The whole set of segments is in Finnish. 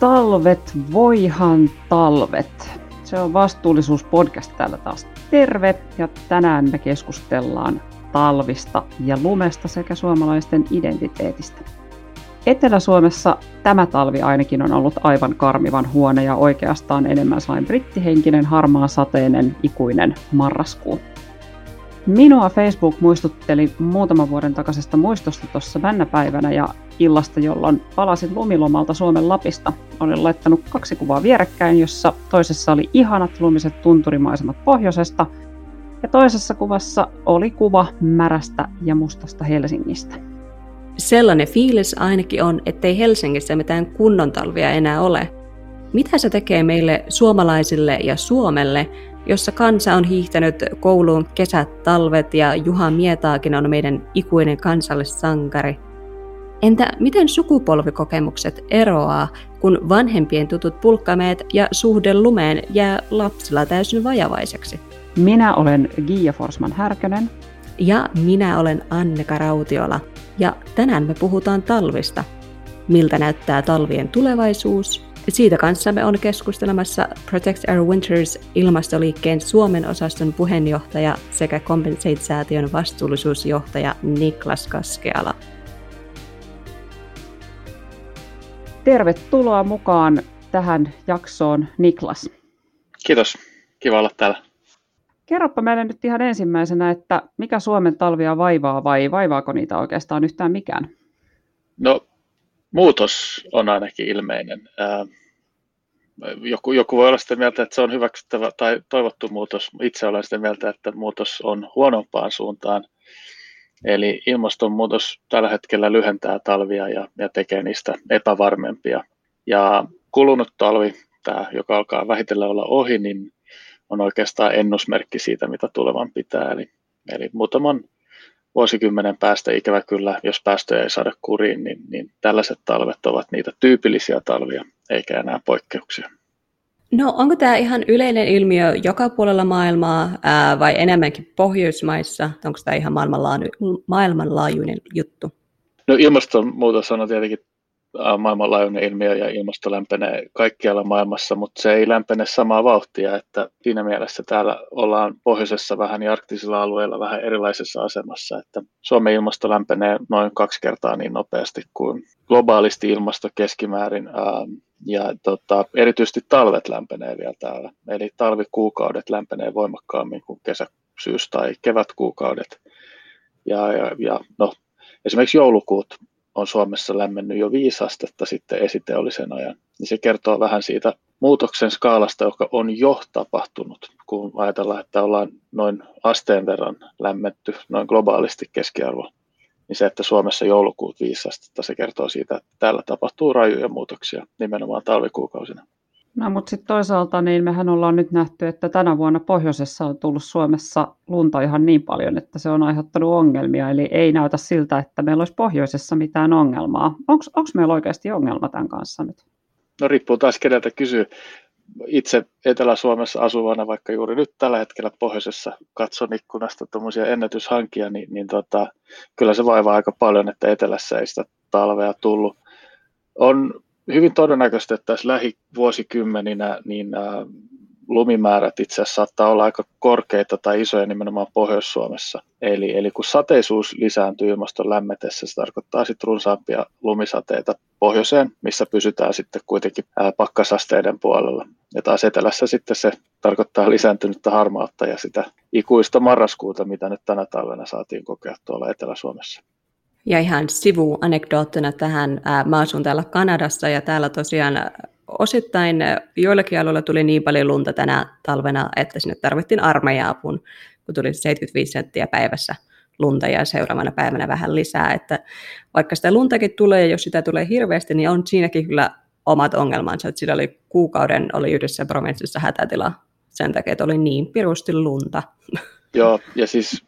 talvet, voihan talvet. Se on vastuullisuuspodcast täällä taas. Terve! Ja tänään me keskustellaan talvista ja lumesta sekä suomalaisten identiteetistä. Etelä-Suomessa tämä talvi ainakin on ollut aivan karmivan huone ja oikeastaan enemmän sain brittihenkinen, harmaa sateinen, ikuinen marraskuu. Minua Facebook muistutteli muutaman vuoden takaisesta muistosta tuossa männäpäivänä ja illasta, jolloin palasin lumilomalta Suomen Lapista. Olin laittanut kaksi kuvaa vierekkäin, jossa toisessa oli ihanat lumiset tunturimaisemat pohjoisesta ja toisessa kuvassa oli kuva märästä ja mustasta Helsingistä. Sellainen fiilis ainakin on, ettei Helsingissä mitään kunnon talvia enää ole. Mitä se tekee meille suomalaisille ja Suomelle, jossa kansa on hiihtänyt kouluun kesät, talvet ja Juha Mietaakin on meidän ikuinen kansallissankari. Entä miten sukupolvikokemukset eroaa, kun vanhempien tutut pulkkameet ja suhde lumeen jää lapsilla täysin vajavaiseksi? Minä olen Gia Forsman Härkönen. Ja minä olen Anne Rautiola. Ja tänään me puhutaan talvista. Miltä näyttää talvien tulevaisuus? Siitä kanssamme on keskustelemassa Protect Our Winters ilmastoliikkeen Suomen osaston puheenjohtaja sekä Compensate-säätiön vastuullisuusjohtaja Niklas Kaskeala. Tervetuloa mukaan tähän jaksoon, Niklas. Kiitos. Kiva olla täällä. Kerropa meille nyt ihan ensimmäisenä, että mikä Suomen talvia vaivaa vai vaivaako niitä oikeastaan yhtään mikään? No, muutos on ainakin ilmeinen. Joku, joku voi olla sitä mieltä, että se on hyväksyttävä tai toivottu muutos. Itse olen sitä mieltä, että muutos on huonompaan suuntaan. Eli ilmastonmuutos tällä hetkellä lyhentää talvia ja, ja tekee niistä epävarmempia. Ja kulunut talvi, tämä, joka alkaa vähitellen olla ohi, niin on oikeastaan ennusmerkki siitä, mitä tulevan pitää. Eli, eli muutaman vuosikymmenen päästä ikävä kyllä, jos päästöjä ei saada kuriin, niin, niin tällaiset talvet ovat niitä tyypillisiä talvia, eikä enää poikkeuksia. No onko tämä ihan yleinen ilmiö joka puolella maailmaa ää, vai enemmänkin Pohjoismaissa? Onko tämä ihan maailmanlaajuinen juttu? No ilmastonmuutos on tietenkin maailmanlaajuinen ilmiö ja ilmasto lämpenee kaikkialla maailmassa, mutta se ei lämpene samaa vauhtia, että siinä mielessä täällä ollaan pohjoisessa vähän ja arktisilla alueilla vähän erilaisessa asemassa, että Suomen ilmasto lämpenee noin kaksi kertaa niin nopeasti kuin globaalisti ilmasto keskimäärin ja tota, erityisesti talvet lämpenee vielä täällä, eli talvikuukaudet lämpenee voimakkaammin kuin kesä, syys- tai kevätkuukaudet. Ja, ja, ja no, esimerkiksi joulukuut on Suomessa lämmennyt jo viisi astetta sitten esiteollisen ajan, niin se kertoo vähän siitä muutoksen skaalasta, joka on jo tapahtunut, kun ajatellaan, että ollaan noin asteen verran lämmetty noin globaalisti keskiarvo. Niin se, että Suomessa joulukuut viisi astetta, se kertoo siitä, että täällä tapahtuu rajuja muutoksia nimenomaan talvikuukausina. No mutta sitten toisaalta niin mehän ollaan nyt nähty, että tänä vuonna pohjoisessa on tullut Suomessa lunta ihan niin paljon, että se on aiheuttanut ongelmia. Eli ei näytä siltä, että meillä olisi pohjoisessa mitään ongelmaa. Onko meillä oikeasti ongelma tämän kanssa nyt? No riippuu taas keneltä kysyy. Itse Etelä-Suomessa asuvana, vaikka juuri nyt tällä hetkellä pohjoisessa katson ikkunasta tuommoisia ennätyshankia, niin, niin tota, kyllä se vaivaa aika paljon, että etelässä ei sitä talvea tullut. On hyvin todennäköistä, että tässä lähivuosikymmeninä niin äh, lumimäärät itse asiassa saattaa olla aika korkeita tai isoja nimenomaan Pohjois-Suomessa. Eli, eli kun sateisuus lisääntyy ilmaston lämmetessä, se tarkoittaa sitten runsaampia lumisateita pohjoiseen, missä pysytään sitten kuitenkin pakkasasteiden puolella. Ja taas etelässä sitten se tarkoittaa lisääntynyttä harmautta ja sitä ikuista marraskuuta, mitä nyt tänä talvena saatiin kokea tuolla Etelä-Suomessa. Ja ihan sivuanekdoottina tähän, mä asun täällä Kanadassa ja täällä tosiaan osittain joillakin alueilla tuli niin paljon lunta tänä talvena, että sinne tarvittiin armeija-apun, kun tuli 75 senttiä päivässä lunta ja seuraavana päivänä vähän lisää. Että vaikka sitä luntakin tulee jos sitä tulee hirveästi, niin on siinäkin kyllä omat ongelmansa. Että sillä oli kuukauden oli yhdessä provinssissa hätätila sen takia, että oli niin pirusti lunta. Joo, ja siis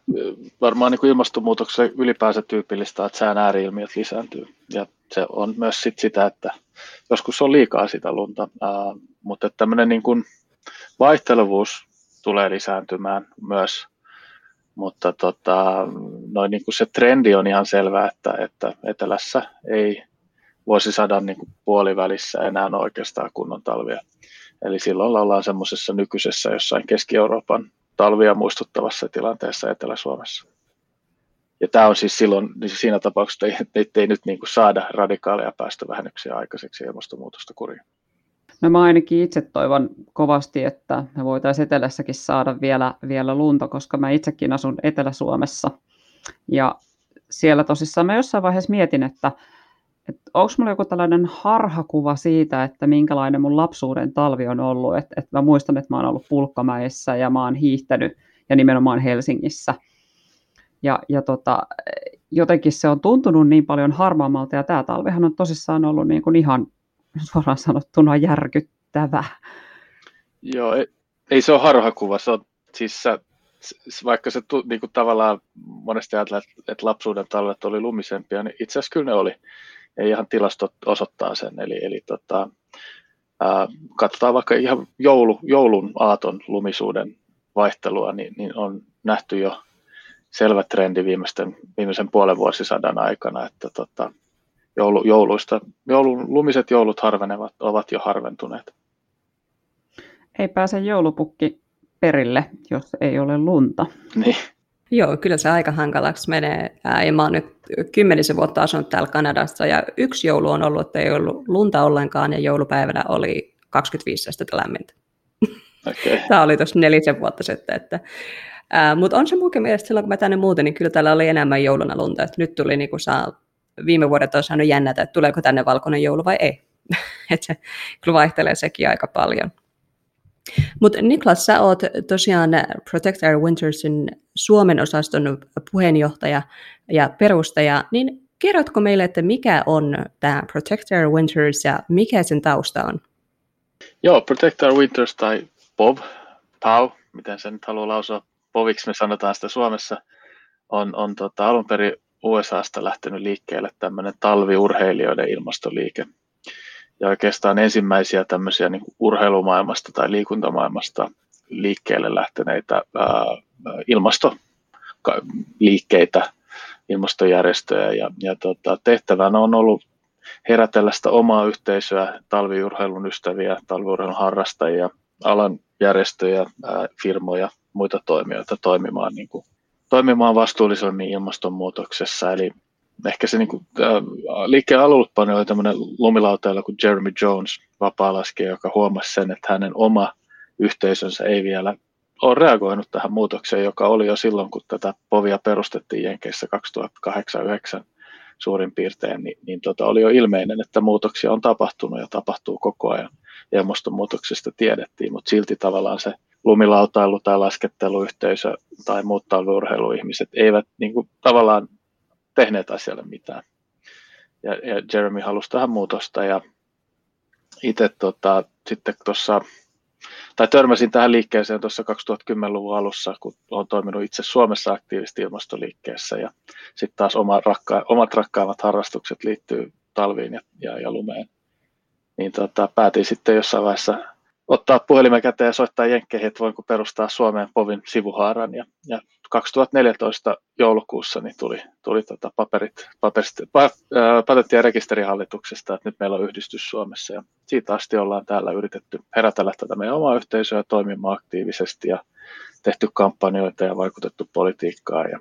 varmaan niin kuin ilmastonmuutoksen ylipäänsä tyypillistä, että sään ääriilmiöt lisääntyy. Ja se on myös sit sitä, että joskus on liikaa sitä lunta, ää, mutta tämmöinen niin kuin vaihtelevuus tulee lisääntymään myös. Mutta tota, noin niin kuin se trendi on ihan selvä, että, että etelässä ei vuosisadan niin kuin puolivälissä enää oikeastaan kunnon talvia. Eli silloin ollaan semmoisessa nykyisessä jossain Keski-Euroopan talvia muistuttavassa tilanteessa Etelä-Suomessa. Ja tämä on siis silloin niin siinä tapauksessa, että ei nyt niin kuin saada radikaaleja päästövähennyksiä aikaiseksi ilmastonmuutosta kuriin. No mä ainakin itse toivon kovasti, että me voitaisiin etelässäkin saada vielä, vielä lunta, koska mä itsekin asun Etelä-Suomessa. Ja siellä tosissaan mä jossain vaiheessa mietin, että, että onko mulla joku tällainen harhakuva siitä, että minkälainen mun lapsuuden talvi on ollut. Että, että mä muistan, että mä oon ollut Pulkkamäessä ja mä oon hiihtänyt ja nimenomaan Helsingissä. Ja, ja tota, jotenkin se on tuntunut niin paljon harmaammalta ja tämä talvihan on tosissaan ollut niin kuin ihan suoraan sanottuna järkyttävä. Joo, ei, ei se ole harhakuva. Se on, siis sä, vaikka se niin kuin tavallaan monesti ajatellaan, että lapsuuden talvet oli lumisempia, niin itse asiassa kyllä ne oli. Ja ihan tilastot osoittaa sen. Eli, eli tota, ää, katsotaan vaikka ihan joulu, joulun aaton lumisuuden vaihtelua, niin, niin on nähty jo selvä trendi viimeisten, viimeisen puolen vuosisadan aikana, että tota, joulu, jouluista. Joulun, lumiset joulut harvenevat, ovat jo harventuneet. Ei pääse joulupukki perille, jos ei ole lunta. Niin. Joo, kyllä se aika hankalaksi menee. Ja mä oon nyt kymmenisen vuotta asunut täällä Kanadassa ja yksi joulu on ollut, että ei ollut lunta ollenkaan ja joulupäivänä oli 25 astetta lämmintä. Okay. Tämä oli tuossa nelisen vuotta sitten. Että, mutta on se muukin mielestä silloin, kun mä tänne muuten, niin kyllä täällä oli enemmän jouluna lunta. Että nyt tuli niin kuin saa viime vuodet on saanut jännätä, että tuleeko tänne valkoinen joulu vai ei. että se kyllä vaihtelee sekin aika paljon. Mutta Niklas, sä oot tosiaan Protect Our Wintersin Suomen osaston puheenjohtaja ja perustaja, niin kerrotko meille, että mikä on tämä Protect Our Winters ja mikä sen tausta on? Joo, Protect Our Winters tai POV, POW, miten sen nyt haluaa lausua, POViksi me sanotaan sitä Suomessa, on, on tota, alun perin USAsta lähtenyt liikkeelle tämmöinen talviurheilijoiden ilmastoliike. Ja oikeastaan ensimmäisiä tämmöisiä niin urheilumaailmasta tai liikuntamaailmasta liikkeelle lähteneitä ää, ilmastoliikkeitä, ilmastojärjestöjä. Ja, ja tota, tehtävänä on ollut herätellä sitä omaa yhteisöä, talviurheilun ystäviä, talviurheilun harrastajia, alan järjestöjä, ää, firmoja, muita toimijoita toimimaan niin kuin toimimaan vastuullisemmin ilmastonmuutoksessa. Eli ehkä se niin kuin, äh, liikkeen alullepano oli tämmöinen lumilautailla kuin Jeremy Jones, vapaa joka huomasi sen, että hänen oma yhteisönsä ei vielä ole reagoinut tähän muutokseen, joka oli jo silloin, kun tätä povia perustettiin Jenkeissä 2008-2009 suurin piirtein, niin, niin tota, oli jo ilmeinen, että muutoksia on tapahtunut ja tapahtuu koko ajan. Ilmastonmuutoksesta tiedettiin, mutta silti tavallaan se lumilautailu tai lasketteluyhteisö tai muut talviurheiluihmiset eivät niin kuin, tavallaan tehneet asialle mitään. Ja, ja Jeremy halusi tähän muutosta ja itse tota, sitten tuossa, tai törmäsin tähän liikkeeseen tuossa 2010-luvun alussa, kun olen toiminut itse Suomessa aktiivisesti ilmastoliikkeessä ja sitten taas oma rakka, omat rakkaimmat harrastukset liittyy talviin ja, ja, ja lumeen. Niin tota, päätin sitten jossain vaiheessa ottaa puhelimen käteen ja soittaa jenkkeihin, että voinko perustaa Suomeen povin sivuhaaran. Ja, ja 2014 joulukuussa niin tuli, tuli tota paperit, paperit pa, ää, patentti- ja rekisterihallituksesta, että nyt meillä on yhdistys Suomessa. Ja siitä asti ollaan täällä yritetty herätellä tätä meidän omaa yhteisöä toimimaan aktiivisesti ja tehty kampanjoita ja vaikutettu politiikkaa ja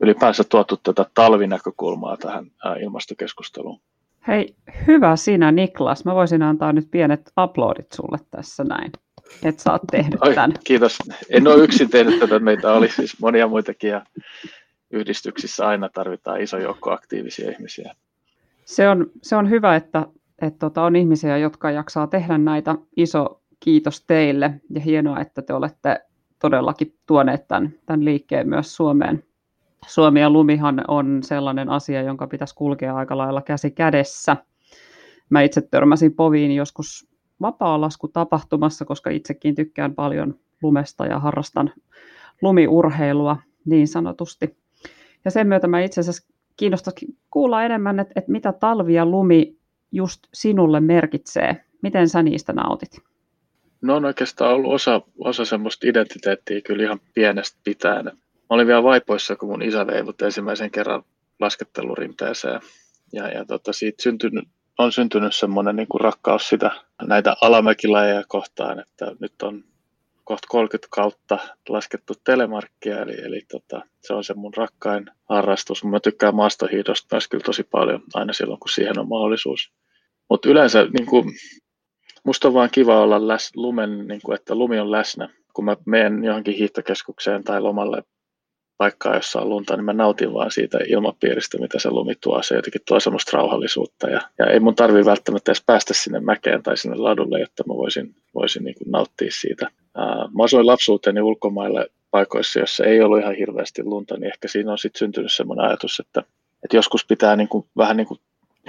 ylipäänsä tuotu tätä talvinäkökulmaa tähän ilmastokeskusteluun. Hei, hyvä sinä Niklas. Mä voisin antaa nyt pienet aplodit sulle tässä näin, että sä oot tehnyt Oi, tämän. Kiitos. En ole yksin tehnyt tätä, meitä oli siis monia muitakin ja yhdistyksissä aina tarvitaan iso joukko aktiivisia ihmisiä. Se on, se on hyvä, että, että tota, on ihmisiä, jotka jaksaa tehdä näitä. Iso kiitos teille ja hienoa, että te olette todellakin tuoneet tämän, tämän liikkeen myös Suomeen. Suomi ja lumihan on sellainen asia, jonka pitäisi kulkea aika lailla käsi kädessä. Mä itse törmäsin Poviin joskus vapaa-lasku tapahtumassa, koska itsekin tykkään paljon lumesta ja harrastan lumiurheilua niin sanotusti. Ja sen myötä mä itse asiassa kiinnostaisi kuulla enemmän, että, että mitä talvi ja lumi just sinulle merkitsee. Miten sä niistä nautit? No on oikeastaan ollut osa, osa semmoista identiteettiä kyllä ihan pienestä pitäen. Mä olin vielä vaipoissa, kun mun isä vei mut ensimmäisen kerran laskettelurinteeseen. Ja, ja tota, siitä syntynyt, on syntynyt semmoinen niin kuin rakkaus sitä näitä alamäkilajeja kohtaan, että nyt on kohta 30 kautta laskettu telemarkkia, eli, eli tota, se on se mun rakkain harrastus. Mä tykkään maastohiidosta myös kyllä tosi paljon aina silloin, kun siihen on mahdollisuus. Mutta yleensä niin kuin, musta on vaan kiva olla läs, lumen, niin kuin, että lumi on läsnä. Kun mä menen johonkin hiihtokeskukseen tai lomalle paikkaa, jossa on lunta, niin mä nautin vaan siitä ilmapiiristä, mitä se lumi tuo. Se jotenkin tuo semmoista rauhallisuutta ja, ja ei mun tarvi välttämättä edes päästä sinne mäkeen tai sinne ladulle, jotta mä voisin, voisin niin nauttia siitä. Ää, mä asuin lapsuuteni ulkomaille paikoissa, jossa ei ollut ihan hirveästi lunta, niin ehkä siinä on sitten syntynyt semmoinen ajatus, että, että joskus pitää niin kuin, vähän niin kuin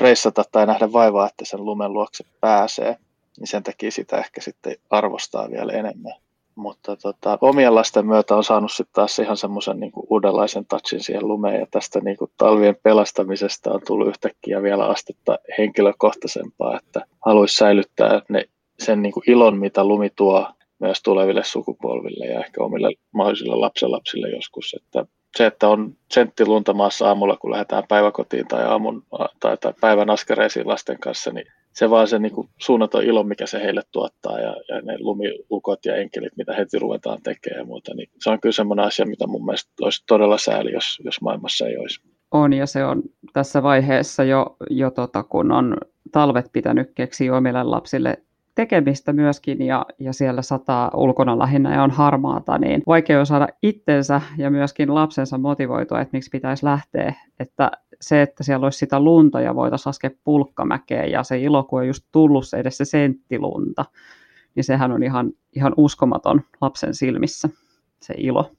reissata tai nähdä vaivaa, että sen lumen luokse pääsee, niin sen takia sitä ehkä sitten arvostaa vielä enemmän. Mutta tota, omien lasten myötä on saanut sitten taas ihan semmoisen niin uudenlaisen touchin siihen lumeen ja tästä niin kuin talvien pelastamisesta on tullut yhtäkkiä vielä astetta henkilökohtaisempaa, että haluaisi säilyttää ne, sen niin kuin ilon, mitä lumi tuo myös tuleville sukupolville ja ehkä omille mahdollisille lapsenlapsille joskus. Että se, että on sentti lunta maassa aamulla, kun lähdetään päiväkotiin tai, aamun, tai, tai päivän askareisiin lasten kanssa, niin se vaan se niin kuin suunnaton ilo, mikä se heille tuottaa ja, ja ne lumiukot ja enkelit, mitä heti ruvetaan tekemään ja muuta, niin se on kyllä semmoinen asia, mitä mun mielestä olisi todella sääli, jos, jos maailmassa ei olisi. On ja se on tässä vaiheessa jo, jo tota, kun on talvet pitänyt keksiä omille lapsille tekemistä myöskin ja, ja siellä sataa ulkona lähinnä ja on harmaata, niin vaikea on saada itsensä ja myöskin lapsensa motivoitua, että miksi pitäisi lähteä. Että se, että siellä olisi sitä lunta ja voitaisiin laskea pulkkamäkeen ja se ilo, kun on just tullut se edes se senttilunta, niin sehän on ihan, ihan uskomaton lapsen silmissä se ilo.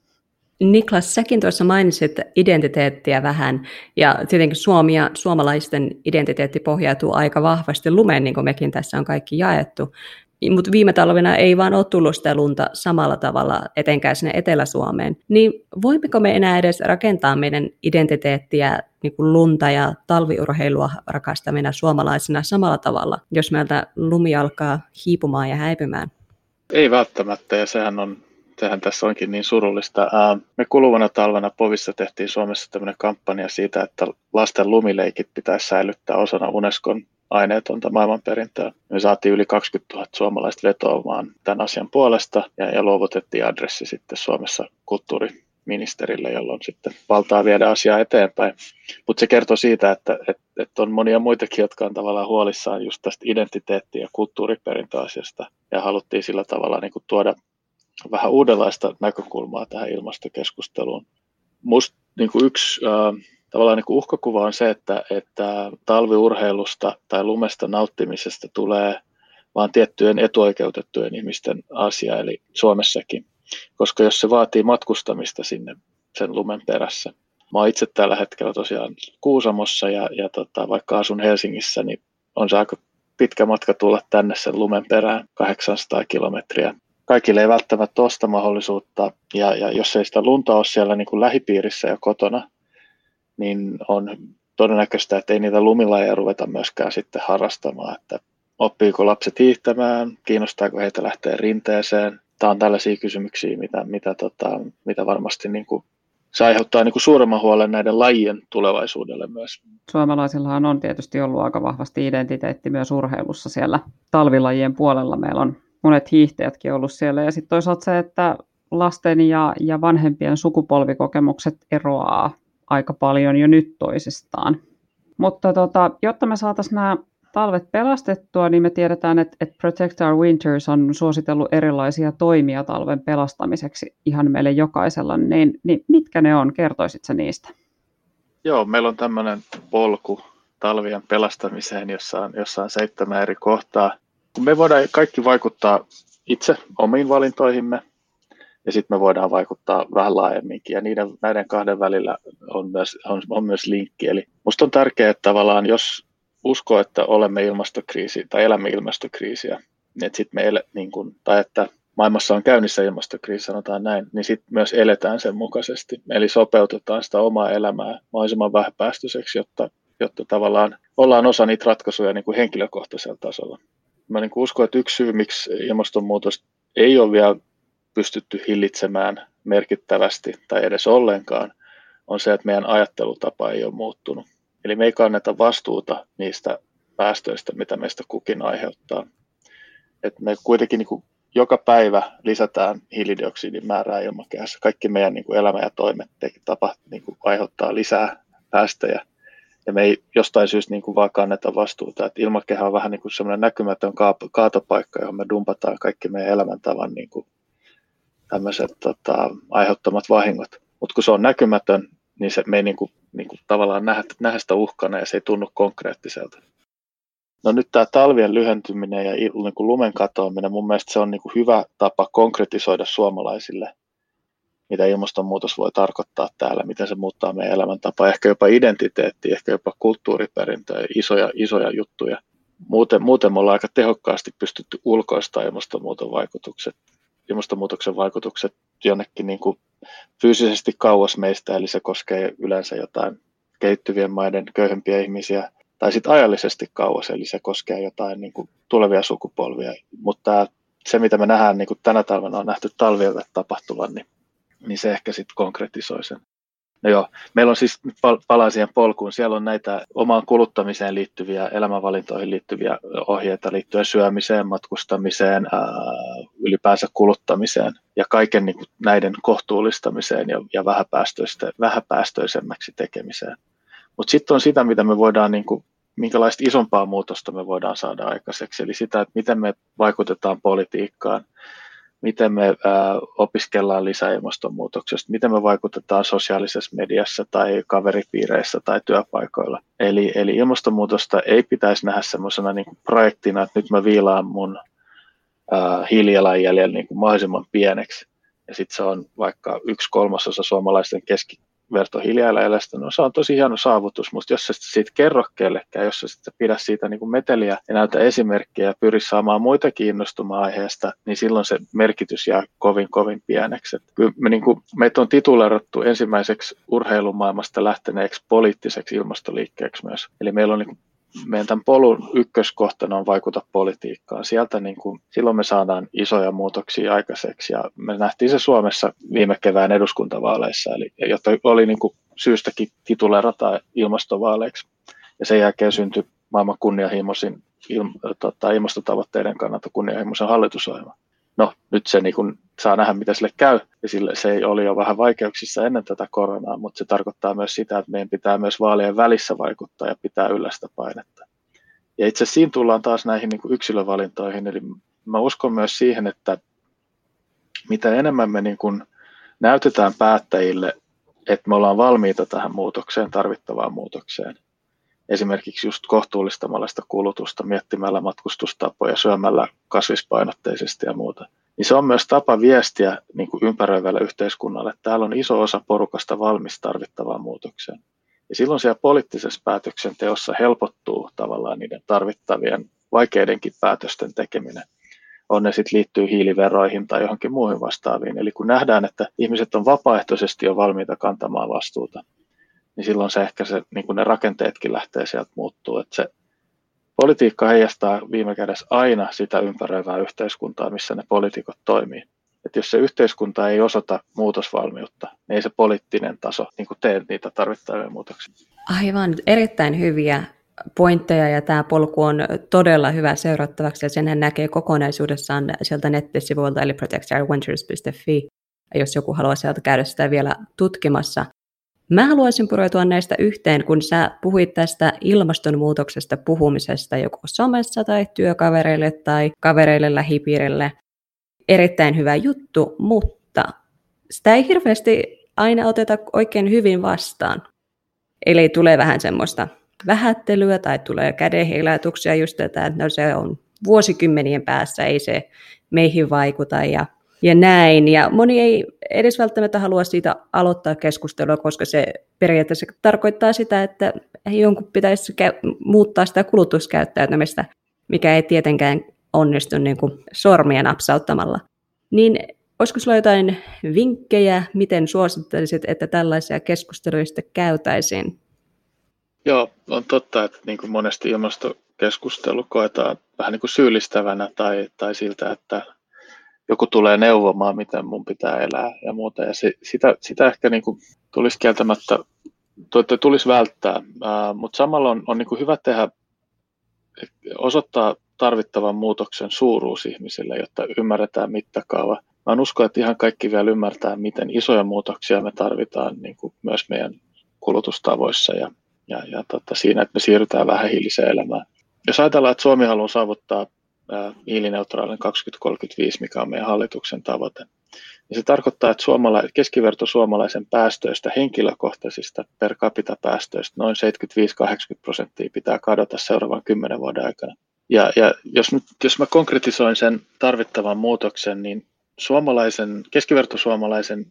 Niklas, säkin tuossa mainitsit identiteettiä vähän, ja tietenkin Suomi ja suomalaisten identiteetti pohjautuu aika vahvasti lumeen, niin kuin mekin tässä on kaikki jaettu. Mutta viime talvena ei vaan ole tullut sitä lunta samalla tavalla, etenkään sinne Etelä-Suomeen. Niin voimmeko me enää edes rakentaa meidän identiteettiä niin kuin lunta ja talviurheilua rakastavina suomalaisina samalla tavalla, jos meiltä lumi alkaa hiipumaan ja häipymään? Ei välttämättä, ja sehän on sehän tässä onkin niin surullista. Me kuluvana talvena Povissa tehtiin Suomessa tämmöinen kampanja siitä, että lasten lumileikit pitäisi säilyttää osana Unescon aineetonta maailmanperintöä. Me saatiin yli 20 000 suomalaista vetoamaan tämän asian puolesta ja, ja luovutettiin adressi sitten Suomessa kulttuuriministerille, jolloin sitten valtaa viedä asiaa eteenpäin. Mutta se kertoo siitä, että, että, että on monia muitakin, jotka on tavallaan huolissaan just tästä identiteetti- ja kulttuuriperintöasiasta ja haluttiin sillä tavalla niin kuin tuoda vähän uudenlaista näkökulmaa tähän ilmastokeskusteluun. Musta niin kuin yksi äh, tavallaan niin uhkakuva on se, että, että talviurheilusta tai lumesta nauttimisesta tulee vain tiettyjen etuoikeutettujen ihmisten asia, eli Suomessakin. Koska jos se vaatii matkustamista sinne sen lumen perässä. Mä oon itse tällä hetkellä tosiaan Kuusamossa ja, ja tota, vaikka asun Helsingissä, niin on se aika pitkä matka tulla tänne sen lumen perään, 800 kilometriä kaikille ei välttämättä ole sitä mahdollisuutta, ja, ja jos ei sitä lunta ole siellä niin kuin lähipiirissä ja kotona, niin on todennäköistä, että ei niitä lumilajeja ruveta myöskään sitten harrastamaan, että oppiiko lapset hiihtämään, kiinnostaako heitä lähteä rinteeseen. Tämä on tällaisia kysymyksiä, mitä, mitä, tota, mitä varmasti niin kuin, se aiheuttaa niin kuin suuremman huolen näiden lajien tulevaisuudelle myös. Suomalaisillahan on tietysti ollut aika vahvasti identiteetti myös urheilussa siellä talvilajien puolella. Meillä on monet hiihtäjätkin ollut siellä. Ja sitten toisaalta se, että lasten ja, ja vanhempien sukupolvikokemukset eroaa aika paljon jo nyt toisistaan. Mutta tota, jotta me saataisiin nämä talvet pelastettua, niin me tiedetään, että, että Protect Our Winters on suositellut erilaisia toimia talven pelastamiseksi ihan meille jokaisella. Niin, niin mitkä ne on? Kertoisitko niistä? Joo, meillä on tämmöinen polku talvien pelastamiseen, jossa on, jossa on seitsemän eri kohtaa me voidaan kaikki vaikuttaa itse omiin valintoihimme, ja sitten me voidaan vaikuttaa vähän laajemminkin, ja niiden, näiden kahden välillä on myös, on, on myös linkki. Eli minusta on tärkeää, että tavallaan jos uskoo, että olemme ilmastokriisi tai elämme ilmastokriisiä, niin että sit me ele, niin kun, tai että maailmassa on käynnissä ilmastokriisi, sanotaan näin, niin sitten myös eletään sen mukaisesti. Eli sopeutetaan sitä omaa elämää mahdollisimman vähäpäästöiseksi, jotta, jotta tavallaan ollaan osa niitä ratkaisuja niin kuin henkilökohtaisella tasolla mä niin uskon, että yksi syy, miksi ilmastonmuutos ei ole vielä pystytty hillitsemään merkittävästi tai edes ollenkaan, on se, että meidän ajattelutapa ei ole muuttunut. Eli me ei kanneta vastuuta niistä päästöistä, mitä meistä kukin aiheuttaa. Et me kuitenkin niin kuin joka päivä lisätään hiilidioksidin määrää ilmakehässä. Kaikki meidän niin kuin elämä ja toimet tapa, niin kuin aiheuttaa lisää päästöjä. Ja me ei jostain syystä niin kuin vaan kanneta vastuuta. Et ilmakehä on vähän niin kuin semmoinen näkymätön kaatopaikka, johon me dumpataan kaikki meidän elämäntavan niin kuin tämmöiset tota, aiheuttamat vahingot. Mutta kun se on näkymätön, niin se, me ei niin kuin, niin kuin tavallaan nähdä, nähdä sitä uhkana ja se ei tunnu konkreettiselta. No nyt tämä talvien lyhentyminen ja niin kuin lumen katoaminen, mun mielestä se on niin kuin hyvä tapa konkretisoida suomalaisille, mitä ilmastonmuutos voi tarkoittaa täällä, miten se muuttaa meidän elämäntapaa, ehkä jopa identiteetti, ehkä jopa kulttuuriperintöä, isoja, isoja juttuja. Muuten, muuten me ollaan aika tehokkaasti pystytty ulkoistamaan ilmastonmuutoksen vaikutukset, ilmastonmuutoksen vaikutukset jonnekin niin kuin fyysisesti kauas meistä, eli se koskee yleensä jotain kehittyvien maiden köyhempiä ihmisiä, tai sitten ajallisesti kauas, eli se koskee jotain niin kuin tulevia sukupolvia. Mutta se, mitä me nähdään niin kuin tänä talvena on nähty talvien tapahtuvan, niin, niin se ehkä sitten konkretisoi sen. No joo, meillä on siis, palaan siihen polkuun, siellä on näitä omaan kuluttamiseen liittyviä, elämänvalintoihin liittyviä ohjeita liittyen syömiseen, matkustamiseen, ää, ylipäänsä kuluttamiseen ja kaiken niin kuin näiden kohtuullistamiseen ja, ja vähäpäästöisemmäksi tekemiseen. Mutta sitten on sitä, mitä me voidaan, niin kuin, minkälaista isompaa muutosta me voidaan saada aikaiseksi. Eli sitä, että miten me vaikutetaan politiikkaan, miten me opiskellaan lisää ilmastonmuutoksesta, miten me vaikutetaan sosiaalisessa mediassa tai kaveripiireissä tai työpaikoilla. Eli, eli ilmastonmuutosta ei pitäisi nähdä semmoisena niin projektina, että nyt mä viilaan mun ää, hiilijalanjäljellä niin kuin mahdollisimman pieneksi. Ja sitten se on vaikka yksi kolmasosa suomalaisten keski, verto hiilijalanjäljestä, no se on tosi hieno saavutus, mutta jos sä siitä kerro kellekään, jos sä sitten pidä siitä niin kuin meteliä ja näytä esimerkkejä ja pyri saamaan muita kiinnostumaan aiheesta, niin silloin se merkitys jää kovin kovin pieneksi. kyllä me, niin kuin, meitä on titulerattu ensimmäiseksi urheilumaailmasta lähteneeksi poliittiseksi ilmastoliikkeeksi myös. Eli meillä on niin meidän tämän polun ykköskohtana on vaikuta politiikkaan. Sieltä niin kuin, silloin me saadaan isoja muutoksia aikaiseksi ja me nähtiin se Suomessa viime kevään eduskuntavaaleissa, eli jotta oli niin kuin syystäkin titulerata ilmastovaaleiksi. Ja sen jälkeen syntyi maailman kunnianhimoisin ilm, tota, ilmastotavoitteiden kannalta kunnianhimoisen hallitusohjelma no nyt se niin kuin, saa nähdä, mitä sille käy. Ja sille, se oli jo vähän vaikeuksissa ennen tätä koronaa, mutta se tarkoittaa myös sitä, että meidän pitää myös vaalien välissä vaikuttaa ja pitää yllä sitä painetta. Ja itse asiassa siinä tullaan taas näihin niin kuin yksilövalintoihin, eli mä uskon myös siihen, että mitä enemmän me niin kuin näytetään päättäjille, että me ollaan valmiita tähän muutokseen, tarvittavaan muutokseen, esimerkiksi just kohtuullistamalla sitä kulutusta, miettimällä matkustustapoja, syömällä kasvispainotteisesti ja muuta. Niin se on myös tapa viestiä niin kuin ympäröivälle yhteiskunnalle, että täällä on iso osa porukasta valmis tarvittavaan muutokseen. Ja silloin siellä poliittisessa päätöksenteossa helpottuu tavallaan niiden tarvittavien vaikeidenkin päätösten tekeminen. On ne sitten liittyy hiiliveroihin tai johonkin muihin vastaaviin. Eli kun nähdään, että ihmiset on vapaaehtoisesti jo valmiita kantamaan vastuuta, niin silloin se ehkä se, niin kuin ne rakenteetkin lähtee sieltä muuttuu. Että se politiikka heijastaa viime kädessä aina sitä ympäröivää yhteiskuntaa, missä ne poliitikot toimii. Että jos se yhteiskunta ei osata muutosvalmiutta, niin ei se poliittinen taso niin kuin tee niitä tarvittavia muutoksia. Aivan, erittäin hyviä pointteja ja tämä polku on todella hyvä seurattavaksi ja senhän näkee kokonaisuudessaan sieltä nettisivuilta eli protectourwinters.fi, jos joku haluaa sieltä käydä sitä vielä tutkimassa. Mä haluaisin pureutua näistä yhteen, kun sä puhuit tästä ilmastonmuutoksesta puhumisesta joko somessa tai työkavereille tai kavereille lähipiirille. Erittäin hyvä juttu, mutta sitä ei hirveästi aina oteta oikein hyvin vastaan. Eli tulee vähän semmoista vähättelyä tai tulee kädenheilautuksia just tätä, että no se on vuosikymmenien päässä, ei se meihin vaikuta ja ja näin. Ja moni ei edes välttämättä halua siitä aloittaa keskustelua, koska se periaatteessa tarkoittaa sitä, että jonkun pitäisi muuttaa sitä kulutuskäyttäytymistä, mikä ei tietenkään onnistu niin kuin sormia napsauttamalla. Niin olisiko sinulla jotain vinkkejä, miten suosittelisit, että tällaisia keskusteluista käytäisiin? Joo, on totta, että niin kuin monesti ilmastokeskustelu koetaan vähän niin kuin syyllistävänä tai, tai siltä, että joku tulee neuvomaan, miten mun pitää elää ja muuta. Ja se, sitä, sitä ehkä niin kuin tulisi kieltämättä tuota, tulisi välttää, mutta samalla on, on niin kuin hyvä tehdä, osoittaa tarvittavan muutoksen suuruus ihmisille, jotta ymmärretään mittakaava. Mä en usko, että ihan kaikki vielä ymmärtää, miten isoja muutoksia me tarvitaan niin kuin myös meidän kulutustavoissa ja, ja, ja tota, siinä, että me siirrytään vähän hiiliseen elämään. Jos ajatellaan, että Suomi haluaa saavuttaa hiilineutraalin 2035, mikä on meidän hallituksen tavoite, niin se tarkoittaa, että suomala- keskiverto suomalaisen päästöistä, henkilökohtaisista per capita päästöistä, noin 75-80 prosenttia pitää kadota seuraavan kymmenen vuoden aikana. Ja, ja jos, nyt, jos mä konkretisoin sen tarvittavan muutoksen, niin suomalaisen, keskivertosuomalaisen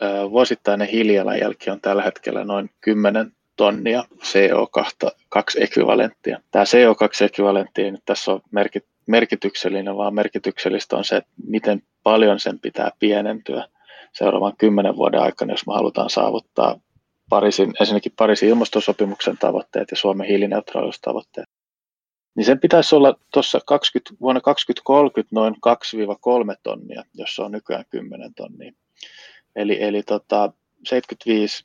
ää, vuosittainen hiilijalanjälki on tällä hetkellä noin 10 tonnia CO2-ekvivalenttia. Tämä CO2-ekvivalentti nyt tässä on merkit, merkityksellinen, vaan merkityksellistä on se, että miten paljon sen pitää pienentyä seuraavan kymmenen vuoden aikana, jos me halutaan saavuttaa Pariisin, ensinnäkin Pariisin ilmastosopimuksen tavoitteet ja Suomen hiilineutraaliustavoitteet. Niin sen pitäisi olla tuossa vuonna 2030 noin 2-3 tonnia, jos on nykyään 10 tonnia. Eli, eli tota, 75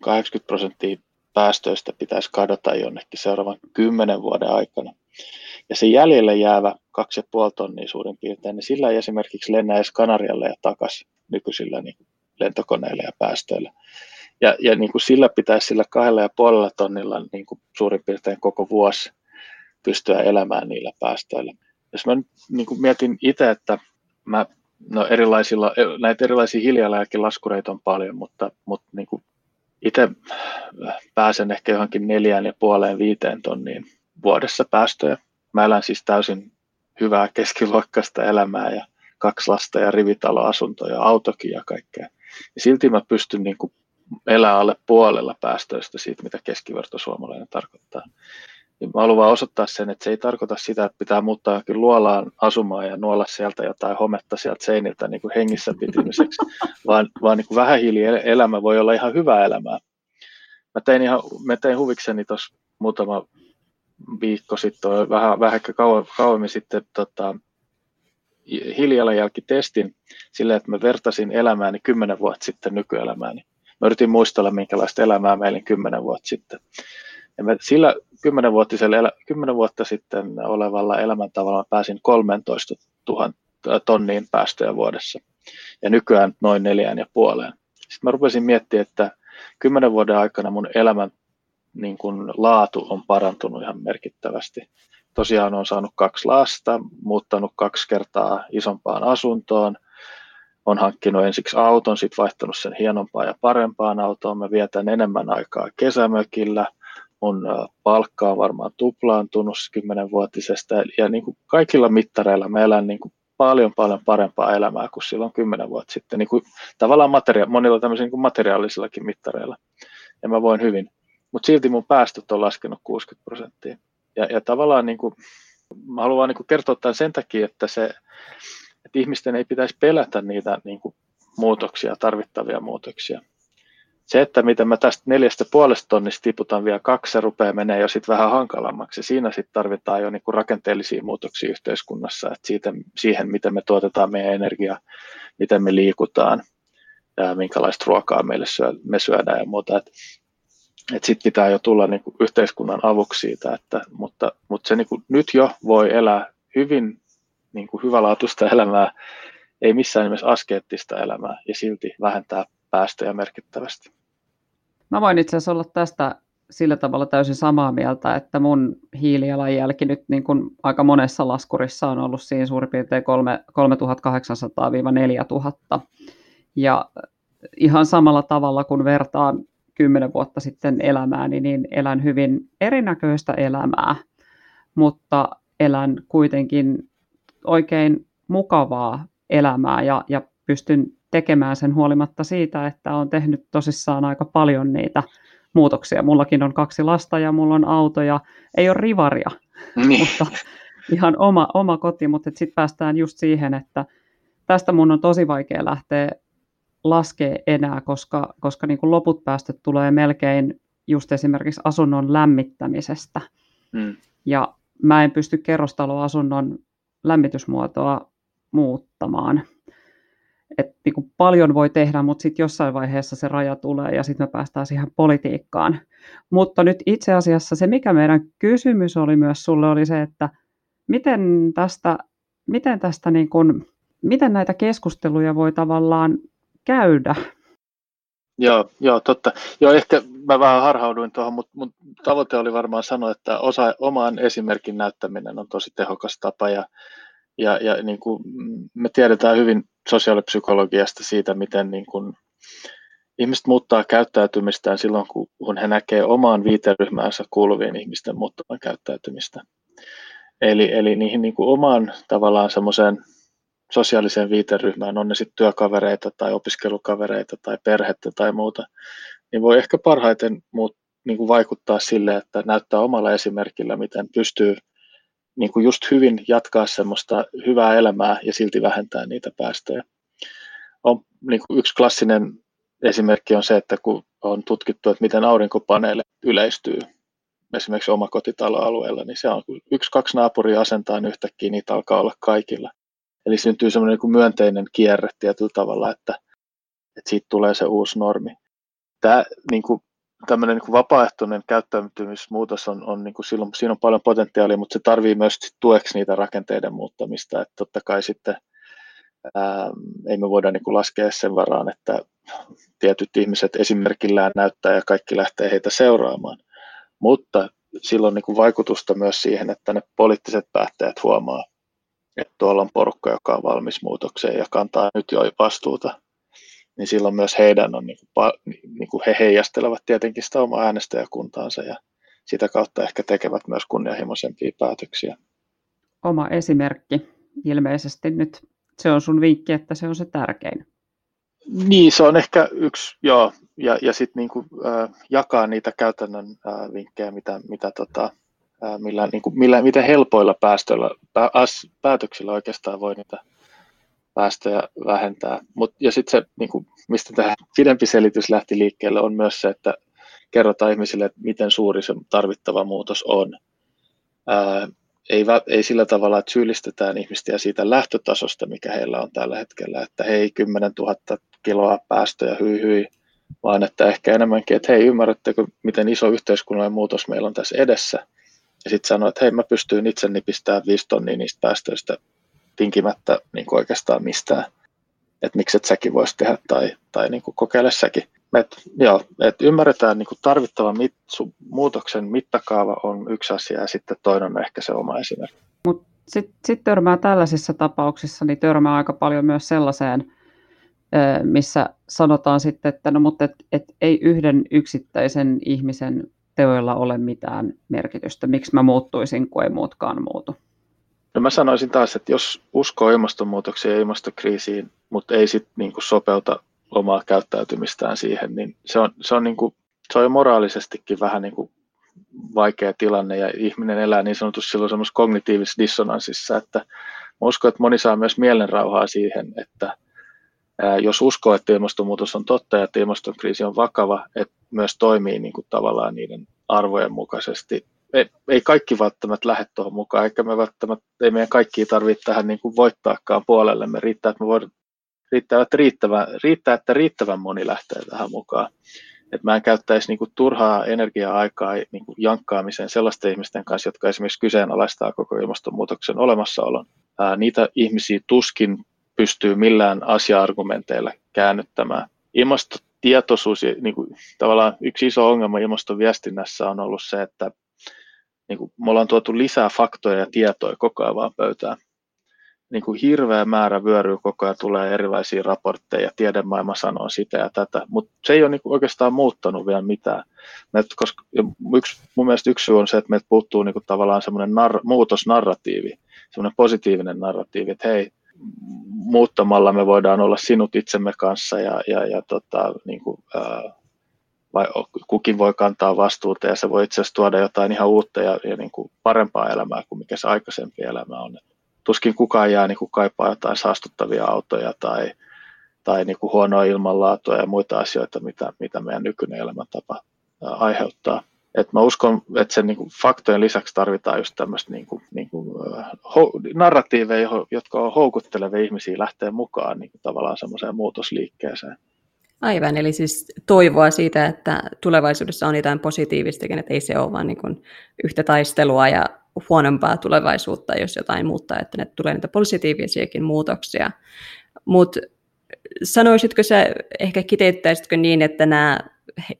80 prosenttia päästöistä pitäisi kadota jonnekin seuraavan kymmenen vuoden aikana. Ja se jäljelle jäävä 2,5 tonnia suurin piirtein, niin sillä ei esimerkiksi lennä edes Kanarialle ja takaisin nykyisillä niin lentokoneilla ja päästöillä. Ja, ja niin kuin sillä pitäisi sillä kahdella ja puolella tonnilla niin kuin suurin piirtein koko vuosi pystyä elämään niillä päästöillä. Jos mä nyt niin kuin mietin itse, että mä, no erilaisilla, näitä erilaisia hiilijalanjälkilaskureita on paljon, mutta, mutta niin kuin itse pääsen ehkä johonkin neljään ja puoleen viiteen tonniin vuodessa päästöjä. Mä elän siis täysin hyvää keskiluokkaista elämää ja kaksi lasta ja rivitaloasunto ja autokin ja kaikkea. Ja silti mä pystyn niin kuin elää alle puolella päästöistä siitä, mitä keskivertosuomalainen tarkoittaa. Ja mä haluan osoittaa sen, että se ei tarkoita sitä, että pitää muuttaa johonkin luolaan asumaan ja nuolla sieltä jotain hometta sieltä seiniltä niin kuin hengissä pitimiseksi, vaan, vaan niin kuin vähähiilielämä voi olla ihan hyvää elämää. Mä tein, ihan, mä tein huvikseni tuossa muutama viikko sitten, vähän, vähän kauan, kauemmin sitten tota, hiilijalanjälkitestin sillä, että mä vertasin elämääni kymmenen vuotta sitten nykyelämääni. Mä yritin muistella, minkälaista elämää meillä kymmenen vuotta sitten. Ja mä sillä kymmenenvuotisella, kymmenen vuotta sitten olevalla elämäntavalla pääsin 13 000 tonniin päästöjä vuodessa. Ja nykyään noin neljään ja puoleen. Sitten mä rupesin miettimään, että kymmenen vuoden aikana mun elämän niin kun laatu on parantunut ihan merkittävästi. Tosiaan on saanut kaksi lasta, muuttanut kaksi kertaa isompaan asuntoon, on hankkinut ensiksi auton, sitten vaihtanut sen hienompaan ja parempaan autoon. Mä vietän enemmän aikaa kesämökillä, mun palkka on varmaan tuplaantunut kymmenenvuotisesta. Ja niin kuin kaikilla mittareilla mä elän niin kuin paljon paljon parempaa elämää kuin silloin kymmenen vuotta sitten, niin kuin tavallaan materia- monilla tämmöisillä niin kuin materiaalisillakin mittareilla. Ja mä voin hyvin, mutta silti mun päästöt on laskenut 60 prosenttia. Ja, ja tavallaan niin kuin, mä haluan niin kuin kertoa tämän sen takia, että se, että ihmisten ei pitäisi pelätä niitä niin kuin muutoksia, tarvittavia muutoksia se, että miten mä tästä neljästä puolesta tonnista tiputan vielä kaksi, se rupeaa menee jo sitten vähän hankalammaksi. Siinä sitten tarvitaan jo niinku rakenteellisia muutoksia yhteiskunnassa, että siitä, siihen, miten me tuotetaan meidän energiaa, miten me liikutaan, ja minkälaista ruokaa meille syö, me syödään ja muuta. Sitten pitää jo tulla niinku yhteiskunnan avuksi siitä, että, mutta, mutta se niinku nyt jo voi elää hyvin niinku hyvälaatuista elämää, ei missään nimessä askeettista elämää ja silti vähentää päästöjä merkittävästi. Mä voin itse asiassa olla tästä sillä tavalla täysin samaa mieltä, että mun hiilijalanjälki nyt niin kuin aika monessa laskurissa on ollut siinä suurin piirtein 3800-4000. Ja ihan samalla tavalla kun vertaan kymmenen vuotta sitten elämääni, niin elän hyvin erinäköistä elämää, mutta elän kuitenkin oikein mukavaa elämää ja, ja pystyn tekemään sen huolimatta siitä, että on tehnyt tosissaan aika paljon niitä muutoksia. Mullakin on kaksi lasta ja mulla on auto ja ei ole rivaria, niin. mutta ihan oma, oma koti, mutta sitten päästään just siihen, että tästä mun on tosi vaikea lähteä laskea enää, koska, koska niin kuin loput päästöt tulee melkein just esimerkiksi asunnon lämmittämisestä. Mm. Ja mä en pysty kerrostaloasunnon lämmitysmuotoa muuttamaan että niin kuin paljon voi tehdä, mutta sitten jossain vaiheessa se raja tulee ja sitten me päästään siihen politiikkaan. Mutta nyt itse asiassa se, mikä meidän kysymys oli myös sulle, oli se, että miten tästä, miten tästä niin kuin, miten näitä keskusteluja voi tavallaan käydä? Joo, joo, totta. Joo, ehkä mä vähän harhauduin tuohon, mutta mun tavoite oli varmaan sanoa, että osa, oman esimerkin näyttäminen on tosi tehokas tapa ja, ja, ja niin kuin me tiedetään hyvin sosiaalipsykologiasta siitä, miten niin kuin ihmiset muuttaa käyttäytymistään silloin, kun he näkee omaan viiteryhmäänsä kuuluvien ihmisten muuttavan käyttäytymistä. Eli, eli niihin niin kuin omaan tavallaan semmoiseen sosiaaliseen viiteryhmään, on ne sitten työkavereita tai opiskelukavereita tai perhettä tai muuta, niin voi ehkä parhaiten muut, niin kuin vaikuttaa sille, että näyttää omalla esimerkillä, miten pystyy niin kuin just hyvin jatkaa semmoista hyvää elämää ja silti vähentää niitä päästöjä. On, niin kuin yksi klassinen esimerkki on se, että kun on tutkittu, että miten aurinkopaneele yleistyy esimerkiksi omakotitaloalueella, niin se on yksi, kaksi naapuria asentaa, niin yhtäkkiä niitä alkaa olla kaikilla. Eli syntyy semmoinen niin kuin myönteinen kierre tietyllä tavalla, että, että siitä tulee se uusi normi. Tämä niin kuin, tämmöinen niin vapaaehtoinen käyttäytymismuutos on, on niin kuin silloin, siinä on paljon potentiaalia, mutta se tarvii myös tueksi niitä rakenteiden muuttamista, että totta kai sitten ää, ei me voida niin kuin laskea sen varaan, että tietyt ihmiset esimerkillään näyttää ja kaikki lähtee heitä seuraamaan, mutta silloin niin kuin vaikutusta myös siihen, että ne poliittiset päättäjät huomaa, että tuolla on porukka, joka on valmis muutokseen ja kantaa nyt jo vastuuta, niin silloin myös heidän on, niin kuin, niin kuin he heijastelevat tietenkin sitä omaa äänestäjäkuntaansa ja sitä kautta ehkä tekevät myös kunnianhimoisempia päätöksiä. Oma esimerkki ilmeisesti nyt, se on sun vinkki, että se on se tärkein. Niin, se on ehkä yksi, joo, ja, ja sitten niin äh, jakaa niitä käytännön äh, vinkkejä, mitä, mitä tota, millä, niin kuin, millä, miten helpoilla päästöillä, pää, as, päätöksillä oikeastaan voi niitä päästöjä vähentää. Mut, ja sitten se, niin kuin, mistä tämä pidempi selitys lähti liikkeelle, on myös se, että kerrotaan ihmisille, että miten suuri se tarvittava muutos on. Ää, ei, ei sillä tavalla, että syyllistetään ihmistä siitä lähtötasosta, mikä heillä on tällä hetkellä, että hei, 10 000 kiloa päästöjä, hyi hyi, vaan että ehkä enemmänkin, että hei, ymmärrättekö, miten iso yhteiskunnallinen muutos meillä on tässä edessä – ja sitten sanoi, että hei mä pystyin itse nipistämään viisi tonnia niistä päästöistä tinkimättä niin kuin oikeastaan mistään. Että miksi et säkin voisi tehdä tai, tai niin kuin kokeile säkin. Et, joo, et ymmärretään niin kuin tarvittavan mit, muutoksen mittakaava on yksi asia ja sitten toinen on ehkä se oma esimerkki. Mutta sitten sit törmää tällaisissa tapauksissa, niin törmää aika paljon myös sellaiseen, missä sanotaan sitten, että no mutta et, et ei yhden yksittäisen ihmisen teoilla ole mitään merkitystä. Miksi mä muuttuisin, kun ei muutkaan muutu? No mä sanoisin taas, että jos uskoo ilmastonmuutokseen ja ilmastokriisiin, mutta ei sitten niinku sopeuta omaa käyttäytymistään siihen, niin se on, se on, niinku, se on jo moraalisestikin vähän niinku vaikea tilanne ja ihminen elää niin sanotusti silloin semmoisessa kognitiivisessa dissonanssissa, että mä uskon, että moni saa myös mielenrauhaa siihen, että jos uskoo, että ilmastonmuutos on totta ja että ilmastokriisi on vakava, että myös toimii niin kuin tavallaan niiden arvojen mukaisesti. Ei, ei kaikki välttämättä lähde tuohon mukaan, eikä me välttämättä, ei meidän kaikki tarvitse tähän niin kuin voittaakaan puolellemme. Riittää, että me voidaan, riittää, että riittävän, riittää, että riittävän moni lähtee tähän mukaan. Että mä en käyttäisi niin kuin turhaa energiaa-aikaa niin kuin jankkaamiseen sellaisten ihmisten kanssa, jotka esimerkiksi kyseenalaistaa koko ilmastonmuutoksen olemassaolon. Ää, niitä ihmisiä tuskin pystyy millään asia-argumenteilla käännyttämään. Ilmastotietoisuus, niin kuin, tavallaan yksi iso ongelma ilmastoviestinnässä on ollut se, että niin kuin, me ollaan tuotu lisää faktoja ja tietoja koko ajan vaan pöytään. Niin kuin hirveä määrä vyöryy koko ajan, tulee erilaisia raportteja, tiedemaailma sanoo sitä ja tätä, mutta se ei ole niin kuin oikeastaan muuttanut vielä mitään. Me, koska, yksi, mun mielestä yksi syy on se, että meiltä puuttuu niin kuin, tavallaan semmoinen nar- muutosnarratiivi, semmoinen positiivinen narratiivi, että hei, muuttamalla me voidaan olla sinut itsemme kanssa ja, ja, ja tota, niin kuin, ää, vai kukin voi kantaa vastuuta ja se voi itse asiassa tuoda jotain ihan uutta ja, ja niin kuin parempaa elämää kuin mikä se aikaisempi elämä on. Tuskin kukaan jää niin kuin kaipaa jotain saastuttavia autoja tai, tai niin kuin huonoa ilmanlaatua ja muita asioita, mitä, mitä meidän nykyinen elämäntapa aiheuttaa. Et mä uskon, että sen niin kuin, faktojen lisäksi tarvitaan just tämmöistä niin kuin, niin kuin, narratiiveja, jotka on houkuttelevia ihmisiä lähteä mukaan niin kuin, tavallaan semmoiseen muutosliikkeeseen. Aivan, eli siis toivoa siitä, että tulevaisuudessa on jotain positiivistakin, että ei se ole vain niin yhtä taistelua ja huonompaa tulevaisuutta, jos jotain muuttaa, että ne tulee niitä positiivisiakin muutoksia. Mutta sanoisitko sä, ehkä kiteyttäisitkö niin, että nämä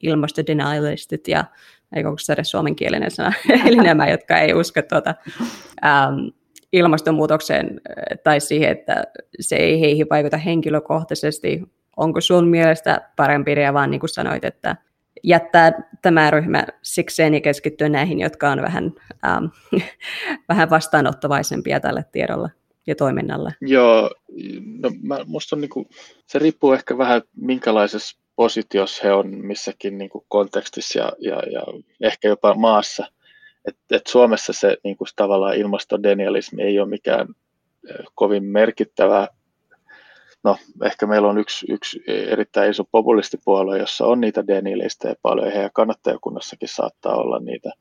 ilmastodenialistit ja eikö se edes suomenkielinen sana, eli nämä, jotka ei usko tuota, ähm, ilmastonmuutokseen tai siihen, että se ei heihin vaikuta henkilökohtaisesti. Onko sun mielestä parempi idea vaan niin kuin sanoit, että jättää tämä ryhmä sikseen ja keskittyä näihin, jotka on vähän, ähm, vähän vastaanottavaisempia tälle tiedolle ja toiminnalle? Joo, no mä, musta on niinku, se riippuu ehkä vähän minkälaisessa positiossa he on missäkin niinku kontekstissa ja, ja, ja ehkä jopa maassa. Et, et Suomessa se niinku, tavallaan ilmastodenialismi ei ole mikään kovin merkittävä no ehkä meillä on yksi, yksi erittäin iso populistipuolue, jossa on niitä denialistejä paljon, ja kannattajakunnassakin saattaa olla niitä,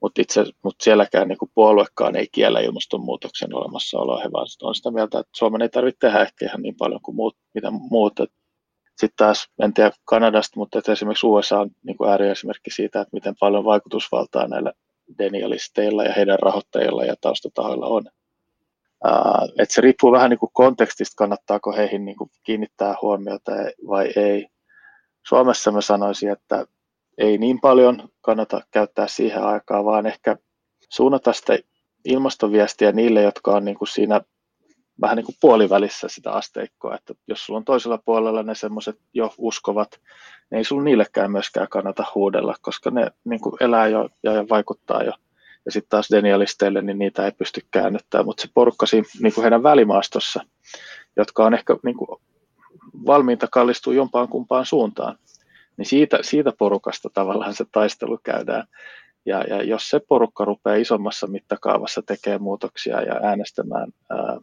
mutta itse mutta sielläkään niin kuin puoluekaan ei kiellä ilmastonmuutoksen olemassaoloa, he vaan on sitä mieltä, että Suomen ei tarvitse tehdä ehkä ihan niin paljon kuin muut, mitä muut. Sitten taas, en tiedä Kanadasta, mutta että esimerkiksi USA on niin kuin ääriesimerkki siitä, että miten paljon vaikutusvaltaa näillä denialisteilla ja heidän rahoittajilla ja taustatahoilla on. Uh, että se riippuu vähän niin kuin kontekstista, kannattaako heihin niin kuin kiinnittää huomiota vai ei. Suomessa mä sanoisin, että ei niin paljon kannata käyttää siihen aikaa, vaan ehkä suunnata sitä ilmastoviestiä niille, jotka on niin kuin siinä vähän niin kuin puolivälissä sitä asteikkoa, että jos sulla on toisella puolella ne semmoiset jo uskovat, niin ei sulla niillekään myöskään kannata huudella, koska ne niin kuin elää jo ja vaikuttaa jo ja sitten taas denialisteille, niin niitä ei pysty käännyttämään, mutta se porukka siinä niin kuin heidän välimaastossa, jotka on ehkä niin kuin valmiita kallistua jompaan kumpaan suuntaan, niin siitä, siitä porukasta tavallaan se taistelu käydään. Ja, ja jos se porukka rupeaa isommassa mittakaavassa tekemään muutoksia ja äänestämään ää,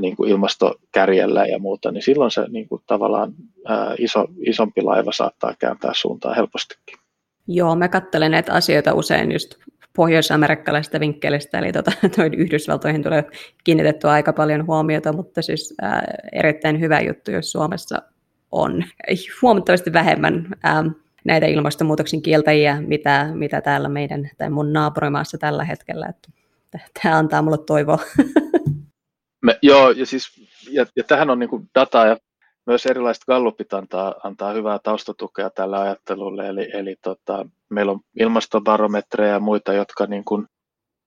niin kuin ilmastokärjellä ja muuta, niin silloin se niin kuin tavallaan ää, iso, isompi laiva saattaa kääntää suuntaan helpostikin. Joo, mä katselen näitä asioita usein just pohjois-amerikkalaisesta vinkkelistä, eli tuota, Yhdysvaltoihin tulee kiinnitettyä aika paljon huomiota, mutta siis ää, erittäin hyvä juttu, jos Suomessa on huomattavasti vähemmän ää, näitä ilmastonmuutoksen kieltäjiä, mitä, mitä täällä meidän tai mun naapurimaassa tällä hetkellä. Tämä antaa mulle toivoa. Me, joo, ja, siis, ja, ja tähän on niin dataa ja myös erilaiset gallupit antaa, antaa hyvää taustatukea tälle ajattelulle, eli, eli tota, meillä on ilmastobarometreja ja muita, jotka niin kuin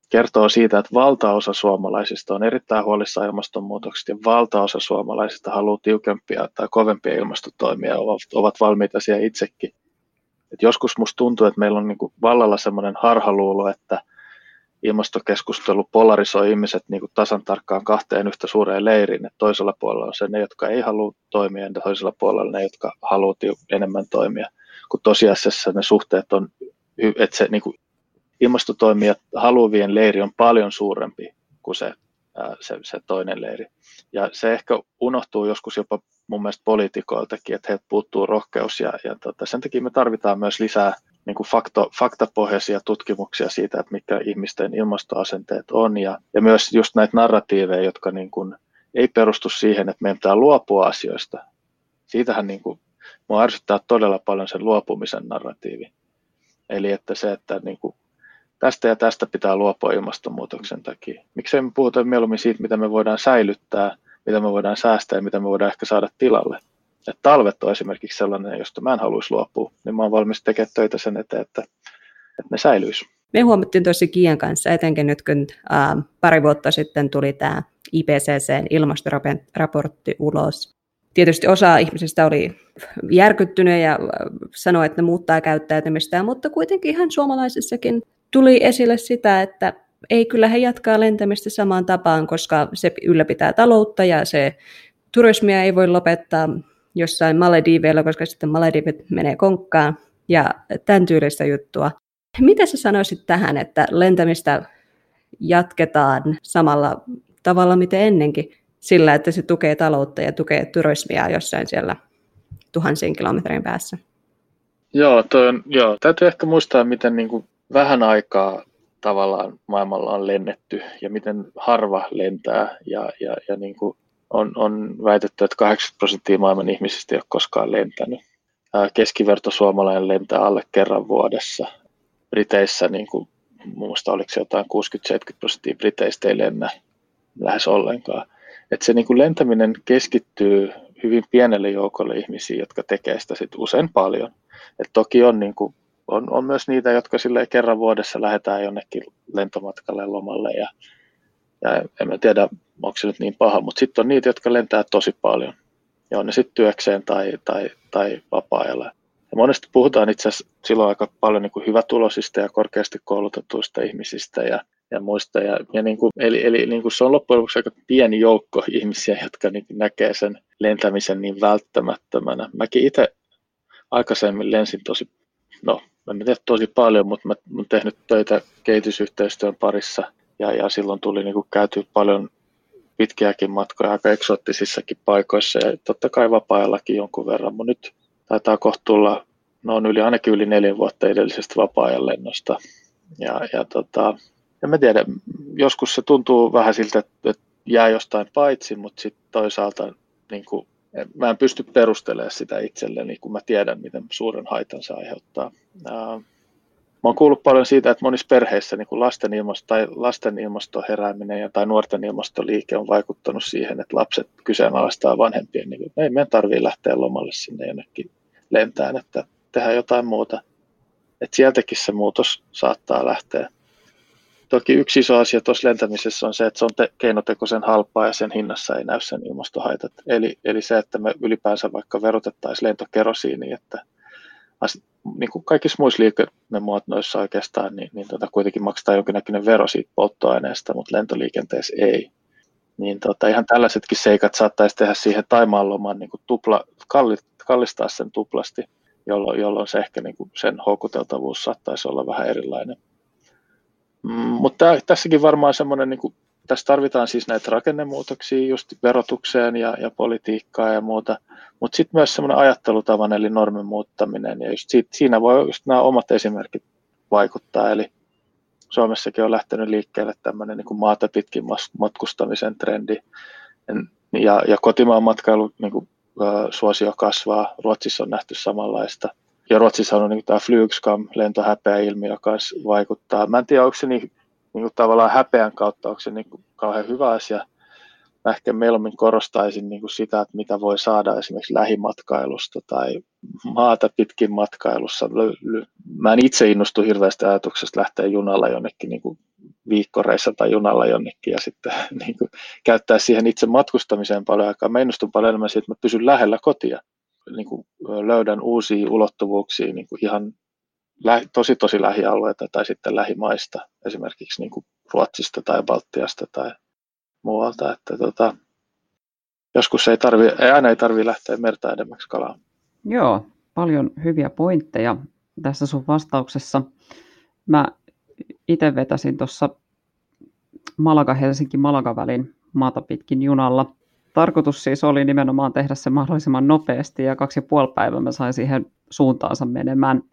kertoo siitä, että valtaosa suomalaisista on erittäin huolissaan ilmastonmuutoksesta ja valtaosa suomalaisista haluaa tiukempia tai kovempia ilmastotoimia ja ovat valmiita siihen itsekin. Et joskus musta tuntuu, että meillä on niin kuin vallalla sellainen harhaluulo, että ilmastokeskustelu polarisoi ihmiset niin kuin tasan tarkkaan kahteen yhtä suureen leiriin. Että toisella puolella on se ne, jotka ei halua toimia, ja toisella puolella ne, jotka haluavat enemmän toimia. Kun tosiasiassa ne suhteet on, että se niin kuin ilmastotoimijat haluavien leiri on paljon suurempi kuin se, se, se toinen leiri. Ja se ehkä unohtuu joskus jopa mun mielestä poliitikoiltakin, että heiltä puuttuu rohkeus ja, ja tota, sen takia me tarvitaan myös lisää niin kuin fakto, faktapohjaisia tutkimuksia siitä, että mitkä ihmisten ilmastoasenteet on ja, ja myös just näitä narratiiveja, jotka niin kuin ei perustu siihen, että meidän pitää luopua asioista. Siitähän niin kuin, mua ärsyttää todella paljon sen luopumisen narratiivi. Eli että se, että niin kuin tästä ja tästä pitää luopua ilmastonmuutoksen takia. Miksei me puhuta mieluummin siitä, mitä me voidaan säilyttää, mitä me voidaan säästää ja mitä me voidaan ehkä saada tilalle. Et talvet on esimerkiksi sellainen, josta mä en haluaisi luopua, niin mä oon valmis tekemään töitä sen eteen, että, että ne säilyisi. Me huomattiin tosi Kian kanssa, etenkin nyt kun ää, pari vuotta sitten tuli tämä IPCCn ilmastoraportti ulos. Tietysti osa ihmisistä oli järkyttynyt ja sanoi, että ne muuttaa käyttäytymistä, mutta kuitenkin ihan suomalaisissakin tuli esille sitä, että ei kyllä he jatkaa lentämistä samaan tapaan, koska se ylläpitää taloutta ja se turismia ei voi lopettaa jossain Malediiveilla, koska sitten Maledivit menee konkkaan ja tämän tyylistä juttua. Mitä sä sanoisit tähän, että lentämistä jatketaan samalla tavalla mitä ennenkin, sillä että se tukee taloutta ja tukee turismia jossain siellä tuhansien kilometrin päässä? Joo, toi on, joo, täytyy ehkä muistaa, miten niin kuin vähän aikaa tavallaan maailmalla on lennetty ja miten harva lentää ja, ja, ja niin kuin on, on väitetty, että 80 prosenttia maailman ihmisistä ei ole koskaan lentänyt. Keskiverto suomalainen lentää alle kerran vuodessa. Briteissä, niin kuin, muassa oliko se jotain 60-70 prosenttia Briteistä ei lennä lähes ollenkaan. Että se niin kuin lentäminen keskittyy hyvin pienelle joukolle ihmisiä, jotka tekee sitä sit usein paljon. Et toki on, niin kuin, on, on myös niitä, jotka kerran vuodessa lähdetään jonnekin lentomatkalle lomalle ja, ja en mä tiedä, onko se nyt niin paha, mutta sitten on niitä, jotka lentää tosi paljon. Ja on ne sitten työkseen tai, tai, tai vapaa-ajalla. Ja monesti puhutaan itse asiassa silloin aika paljon niin kuin hyvätulosista ja korkeasti koulutetuista ihmisistä ja, ja muista. Ja, ja niin kuin, eli eli niin kuin se on loppujen lopuksi aika pieni joukko ihmisiä, jotka niin näkee sen lentämisen niin välttämättömänä. Mäkin itse aikaisemmin lensin tosi, no en tiedä tosi paljon, mutta mä olen tehnyt töitä kehitysyhteistyön parissa ja, ja silloin tuli niin kuin käyty paljon pitkiäkin matkoja aika eksoottisissakin paikoissa ja totta kai vapaa-ajallakin jonkun verran, mutta nyt taitaa kohtuulla, no on yli, ainakin yli neljä vuotta edellisestä vapaa-ajan lennosta. Ja, ja tota, en mä tiedä, joskus se tuntuu vähän siltä, että, että jää jostain paitsi, mutta sitten toisaalta niin kuin, mä en pysty perustelemaan sitä itselleni, kun mä tiedän, miten suuren haitan se aiheuttaa. Mä oon kuullut paljon siitä, että monissa perheissä niin lasten, ilmasto, tai lasten ilmastoherääminen ja, tai nuorten ilmastoliike on vaikuttanut siihen, että lapset kyseenalaistaa vanhempien, niin kuin, ei meidän tarvitse lähteä lomalle sinne jonnekin lentään, että tehdään jotain muuta. Että sieltäkin se muutos saattaa lähteä. Toki yksi iso asia tuossa lentämisessä on se, että se on te- keinotekoisen halpaa ja sen hinnassa ei näy sen ilmastohaitat. Eli, eli se, että me ylipäänsä vaikka verotettaisiin lentokerosiini, että niin kuin kaikissa muissa liikennemuotoissa oikeastaan, niin, niin tota, kuitenkin maksetaan jonkinnäköinen vero siitä polttoaineesta, mutta lentoliikenteessä ei. Niin tota, ihan tällaisetkin seikat saattaisi tehdä siihen Taimaan loman niin kuin tupla, kallistaa sen tuplasti, jolloin, jolloin se ehkä niin kuin sen houkuteltavuus saattaisi olla vähän erilainen. Mm, mutta tässäkin varmaan semmoinen niin kuin tässä tarvitaan siis näitä rakennemuutoksia just verotukseen ja, ja politiikkaa ja muuta, mutta sitten myös semmoinen ajattelutavan eli normin muuttaminen ja just siitä, siinä voi just nämä omat esimerkit vaikuttaa, eli Suomessakin on lähtenyt liikkeelle tämmöinen niin kuin maata pitkin matkustamisen trendi ja, ja kotimaan matkailu niin kuin, suosio kasvaa, Ruotsissa on nähty samanlaista. Ja Ruotsissa on niin tämä Flygskam, lentohäpeä ilmiö, joka vaikuttaa. Mä en tiedä, onko se niin niin kuin tavallaan häpeän kautta, onko se niin kuin kauhean hyvä asia. Mä ehkä mieluummin korostaisin niin kuin sitä, että mitä voi saada esimerkiksi lähimatkailusta tai maata pitkin matkailussa. Mä en itse innostu hirveästi ajatuksesta lähteä junalla jonnekin niin kuin viikkoreissa tai junalla jonnekin ja sitten niin kuin, käyttää siihen itse matkustamiseen paljon aikaa. Mä innostun paljon enemmän siitä, että mä pysyn lähellä kotia. Niin kuin löydän uusia ulottuvuuksia niin kuin ihan tosi tosi lähialueita tai sitten lähimaista, esimerkiksi niin kuin Ruotsista tai Baltiasta tai muualta, että tota, joskus ei, tarvi, ei aina ei tarvitse lähteä merta edemmäksi kalaan. Joo, paljon hyviä pointteja tässä sun vastauksessa. Mä itse vetäsin tuossa Malaga-Helsinki-Malaga-välin maata pitkin junalla. Tarkoitus siis oli nimenomaan tehdä se mahdollisimman nopeasti ja kaksi ja puoli päivää mä sain siihen suuntaansa menemään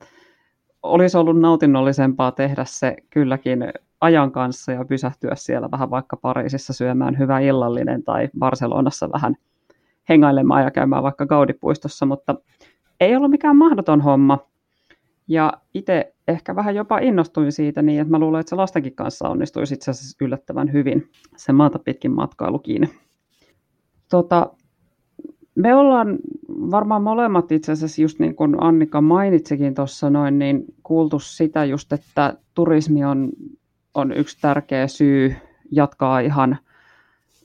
olisi ollut nautinnollisempaa tehdä se kylläkin ajan kanssa ja pysähtyä siellä vähän vaikka Pariisissa syömään hyvä illallinen tai Barcelonassa vähän hengailemaan ja käymään vaikka Gaudipuistossa, mutta ei ollut mikään mahdoton homma. Ja itse ehkä vähän jopa innostuin siitä niin, että mä luulen, että se lastenkin kanssa onnistuisi itse asiassa yllättävän hyvin se maata pitkin matkailukin. Tota, me ollaan varmaan molemmat itse asiassa, just niin kuin Annika mainitsikin tuossa noin, niin kuultu sitä just, että turismi on, on yksi tärkeä syy jatkaa ihan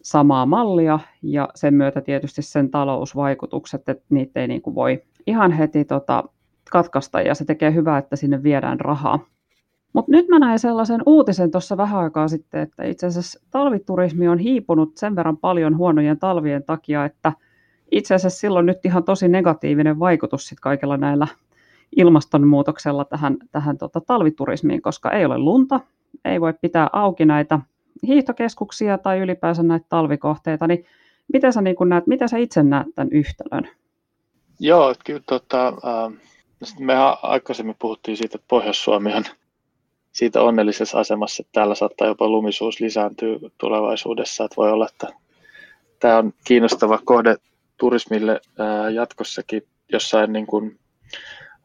samaa mallia ja sen myötä tietysti sen talousvaikutukset, että niitä ei niin kuin voi ihan heti tota, katkaista ja se tekee hyvää, että sinne viedään rahaa. Mutta nyt mä näin sellaisen uutisen tuossa vähän aikaa sitten, että itse asiassa talviturismi on hiipunut sen verran paljon huonojen talvien takia, että – itse asiassa silloin nyt ihan tosi negatiivinen vaikutus sit kaikilla näillä ilmastonmuutoksella tähän, tähän tota, talviturismiin, koska ei ole lunta, ei voi pitää auki näitä hiihtokeskuksia tai ylipäänsä näitä talvikohteita, niin miten sä, niin näet, miten sä itse näet tämän yhtälön? Joo, kyllä tota, äh, me aikaisemmin puhuttiin siitä, että Pohjois-Suomi on siitä onnellisessa asemassa, että täällä saattaa jopa lumisuus lisääntyä tulevaisuudessa, että voi olla, että tämä on kiinnostava kohde turismille jatkossakin. Jossain niin kuin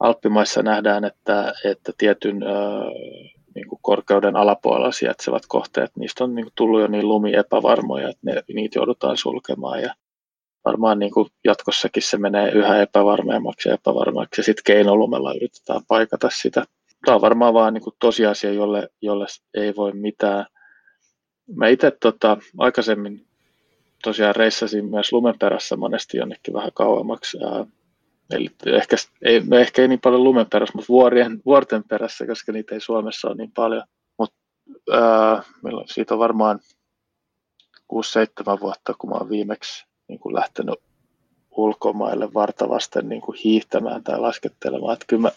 Alppimaissa nähdään, että, että tietyn niin kuin korkeuden alapuolella sijaitsevat kohteet, niistä on niin kuin tullut jo niin lumiepävarmoja, että ne, niitä joudutaan sulkemaan ja varmaan niin kuin jatkossakin se menee yhä epävarmemmaksi ja epävarmaksi ja sitten keinolumella yritetään paikata sitä. Tämä on varmaan vaan niin kuin tosiasia, jolle, jolle ei voi mitään. Mä itse tota, aikaisemmin tosiaan reissasin myös lumen perässä monesti jonnekin vähän kauemmaksi. Ää, eli ehkä ei, no ehkä ei niin paljon lumen perässä, mutta vuorien, vuorten perässä, koska niitä ei Suomessa ole niin paljon. Mutta siitä on varmaan 6-7 vuotta, kun mä viimeksi niin kuin lähtenyt ulkomaille vartavasten niin kuin hiihtämään tai laskettelemaan. Että kyllä mä,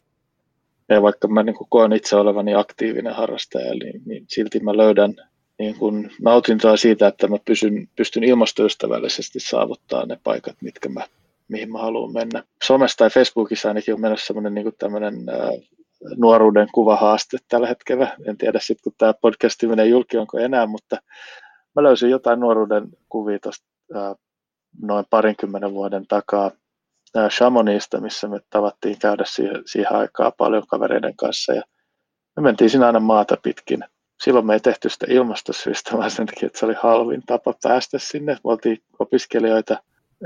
ja vaikka mä niin kuin koen itse olevani aktiivinen harrastaja, niin, niin silti mä löydän niin kuin nautintoa siitä, että mä pysyn, pystyn ilmastoystävällisesti saavuttaa ne paikat, mitkä mä, mihin mä haluan mennä. Somessa tai Facebookissa ainakin on menossa semmoinen niin tämmöinen nuoruuden kuvahaaste tällä hetkellä. En tiedä sitten, kun tämä podcasti menee julki, onko enää, mutta mä löysin jotain nuoruuden kuvia tuosta noin parinkymmenen vuoden takaa Chamonixista, missä me tavattiin käydä siihen, siihen aikaan paljon kavereiden kanssa ja me mentiin siinä aina maata pitkin. Silloin me ei tehty sitä ilmastosyistä, vaan sen takia, että se oli halvin tapa päästä sinne. Me oltiin opiskelijoita.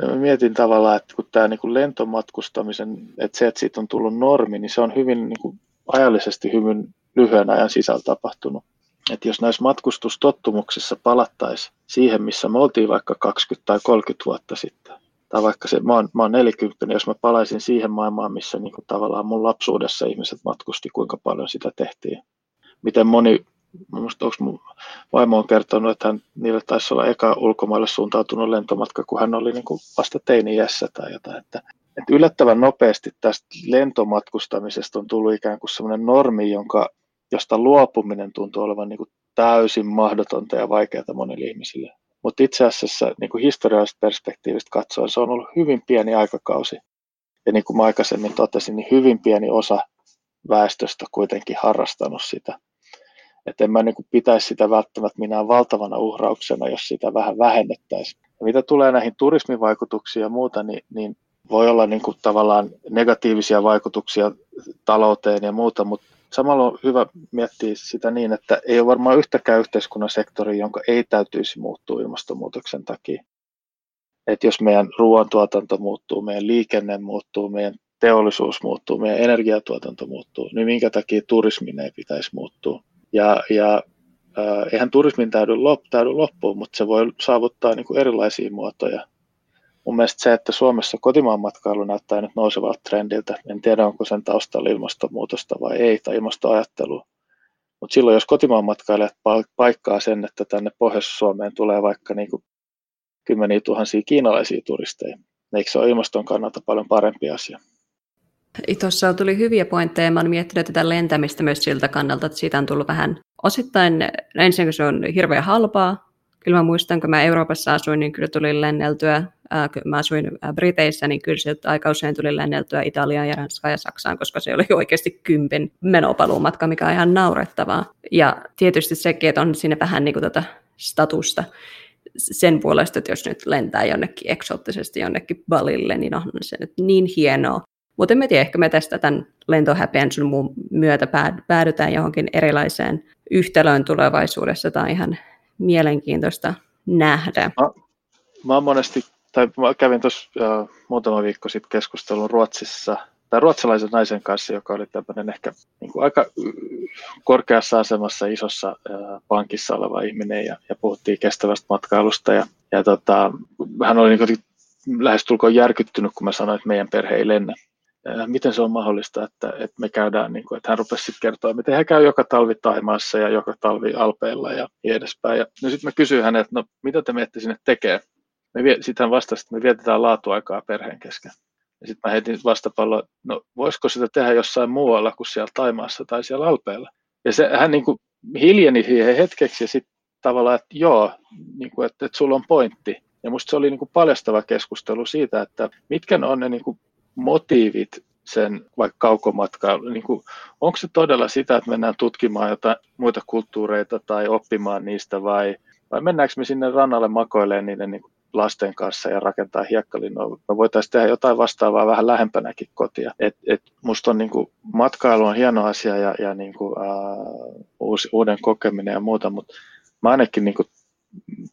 Mä mietin tavallaan, että kun tämä niin lentomatkustamisen, että se, että siitä on tullut normi, niin se on hyvin niin kuin ajallisesti hyvin lyhyen ajan sisällä tapahtunut että jos näissä matkustustottumuksissa palattaisiin siihen, missä me oltiin vaikka 20 tai 30 vuotta sitten, tai vaikka se, mä oon, mä oon 40, niin jos mä palaisin siihen maailmaan, missä niin kuin tavallaan mun lapsuudessa ihmiset matkusti, kuinka paljon sitä tehtiin. Miten moni, musta onko mun vaimo on kertonut, että hän, niille taisi olla eka ulkomaille suuntautunut lentomatka, kun hän oli niin kuin vasta teini-iässä tai jotain. Että, että yllättävän nopeasti tästä lentomatkustamisesta on tullut ikään kuin sellainen normi, jonka josta luopuminen tuntuu olevan niin kuin täysin mahdotonta ja vaikeaa monille ihmisille. Mutta itse asiassa niin kuin historiallisesta perspektiivistä katsoen se on ollut hyvin pieni aikakausi. Ja niin kuin mä aikaisemmin totesin, niin hyvin pieni osa väestöstä kuitenkin harrastanut sitä. Että en mä niin kuin pitäisi sitä välttämättä minä valtavana uhrauksena, jos sitä vähän vähennettäisiin. Ja mitä tulee näihin turismivaikutuksiin ja muuta, niin, niin voi olla niin kuin tavallaan negatiivisia vaikutuksia talouteen ja muuta, mutta samalla on hyvä miettiä sitä niin, että ei ole varmaan yhtäkään yhteiskunnan sektoria, jonka ei täytyisi muuttua ilmastonmuutoksen takia. Että jos meidän ruoantuotanto muuttuu, meidän liikenne muuttuu, meidän teollisuus muuttuu, meidän energiatuotanto muuttuu, niin minkä takia turismin ei pitäisi muuttua. Ja, ja äh, eihän turismin täydy, lop, täydy loppuun, mutta se voi saavuttaa niin kuin erilaisia muotoja mun mielestä se, että Suomessa kotimaan matkailu näyttää nyt nousevalta trendiltä, en tiedä onko sen taustalla ilmastonmuutosta vai ei, tai ilmastoajattelua. Mutta silloin, jos kotimaan matkailijat paikkaa sen, että tänne Pohjois-Suomeen tulee vaikka niin kuin kymmeniä tuhansia kiinalaisia turisteja, eikö se ole ilmaston kannalta paljon parempi asia? Tuossa tuli hyviä pointteja. Mä olen miettinyt tätä lentämistä myös siltä kannalta, että siitä on tullut vähän osittain, ensinnäkin se on hirveän halpaa, kyllä mä muistan, kun mä Euroopassa asuin, niin kyllä tuli lenneltyä, kun mä asuin Briteissä, niin kyllä sieltä aika usein tuli lenneltyä Italiaan ja Ranskaan ja Saksaan, koska se oli oikeasti kympin menopaluumatka, mikä on ihan naurettavaa. Ja tietysti sekin, että on siinä vähän niin kuin tota statusta sen puolesta, että jos nyt lentää jonnekin eksoottisesti jonnekin Balille, niin on se nyt niin hienoa. Mutta en tiedä, ehkä me tästä tämän lentohäpeän sun muun myötä päädytään johonkin erilaiseen yhtälöön tulevaisuudessa. tai ihan mielenkiintoista nähdä. Mä, mä monesti, tai mä kävin tuossa uh, muutama viikko sitten keskustelun Ruotsissa, tai ruotsalaisen naisen kanssa, joka oli tämmöinen ehkä niin kuin aika korkeassa asemassa isossa uh, pankissa oleva ihminen, ja, ja puhuttiin kestävästä matkailusta, ja, ja tota, hän oli niin kuin lähestulkoon järkyttynyt, kun mä sanoin, että meidän perhe ei lennä miten se on mahdollista, että, että me käydään, niin kuin, että hän rupesi sitten kertoa, miten hän käy joka talvi Taimaassa ja joka talvi Alpeilla ja niin edespäin. Ja no sitten mä kysyin hänet, että no mitä te menette sinne tekee? Sitten hän vastasi, että me vietetään laatuaikaa perheen kesken. Ja sitten mä heitin vastapalloa, no voisiko sitä tehdä jossain muualla kuin siellä Taimaassa tai siellä Alpeilla? Ja se, hän niin kuin hiljeni siihen hetkeksi ja sitten tavallaan, että joo, niin kuin, että, että sulla on pointti. Ja musta se oli niin kuin paljastava keskustelu siitä, että mitkä on ne niin kuin motiivit sen vaikka kaukomatkailu, niin kuin, onko se todella sitä, että mennään tutkimaan jotain muita kulttuureita tai oppimaan niistä vai, vai mennäänkö me sinne rannalle makoilemaan niiden niin lasten kanssa ja rakentaa hiekkalinnoa. Me voitaisiin tehdä jotain vastaavaa vähän lähempänäkin kotia. Et, et musta on niin kuin, matkailu on hieno asia ja, ja niin kuin, uh, uusi, uuden kokeminen ja muuta, mutta mä ainakin niin kuin,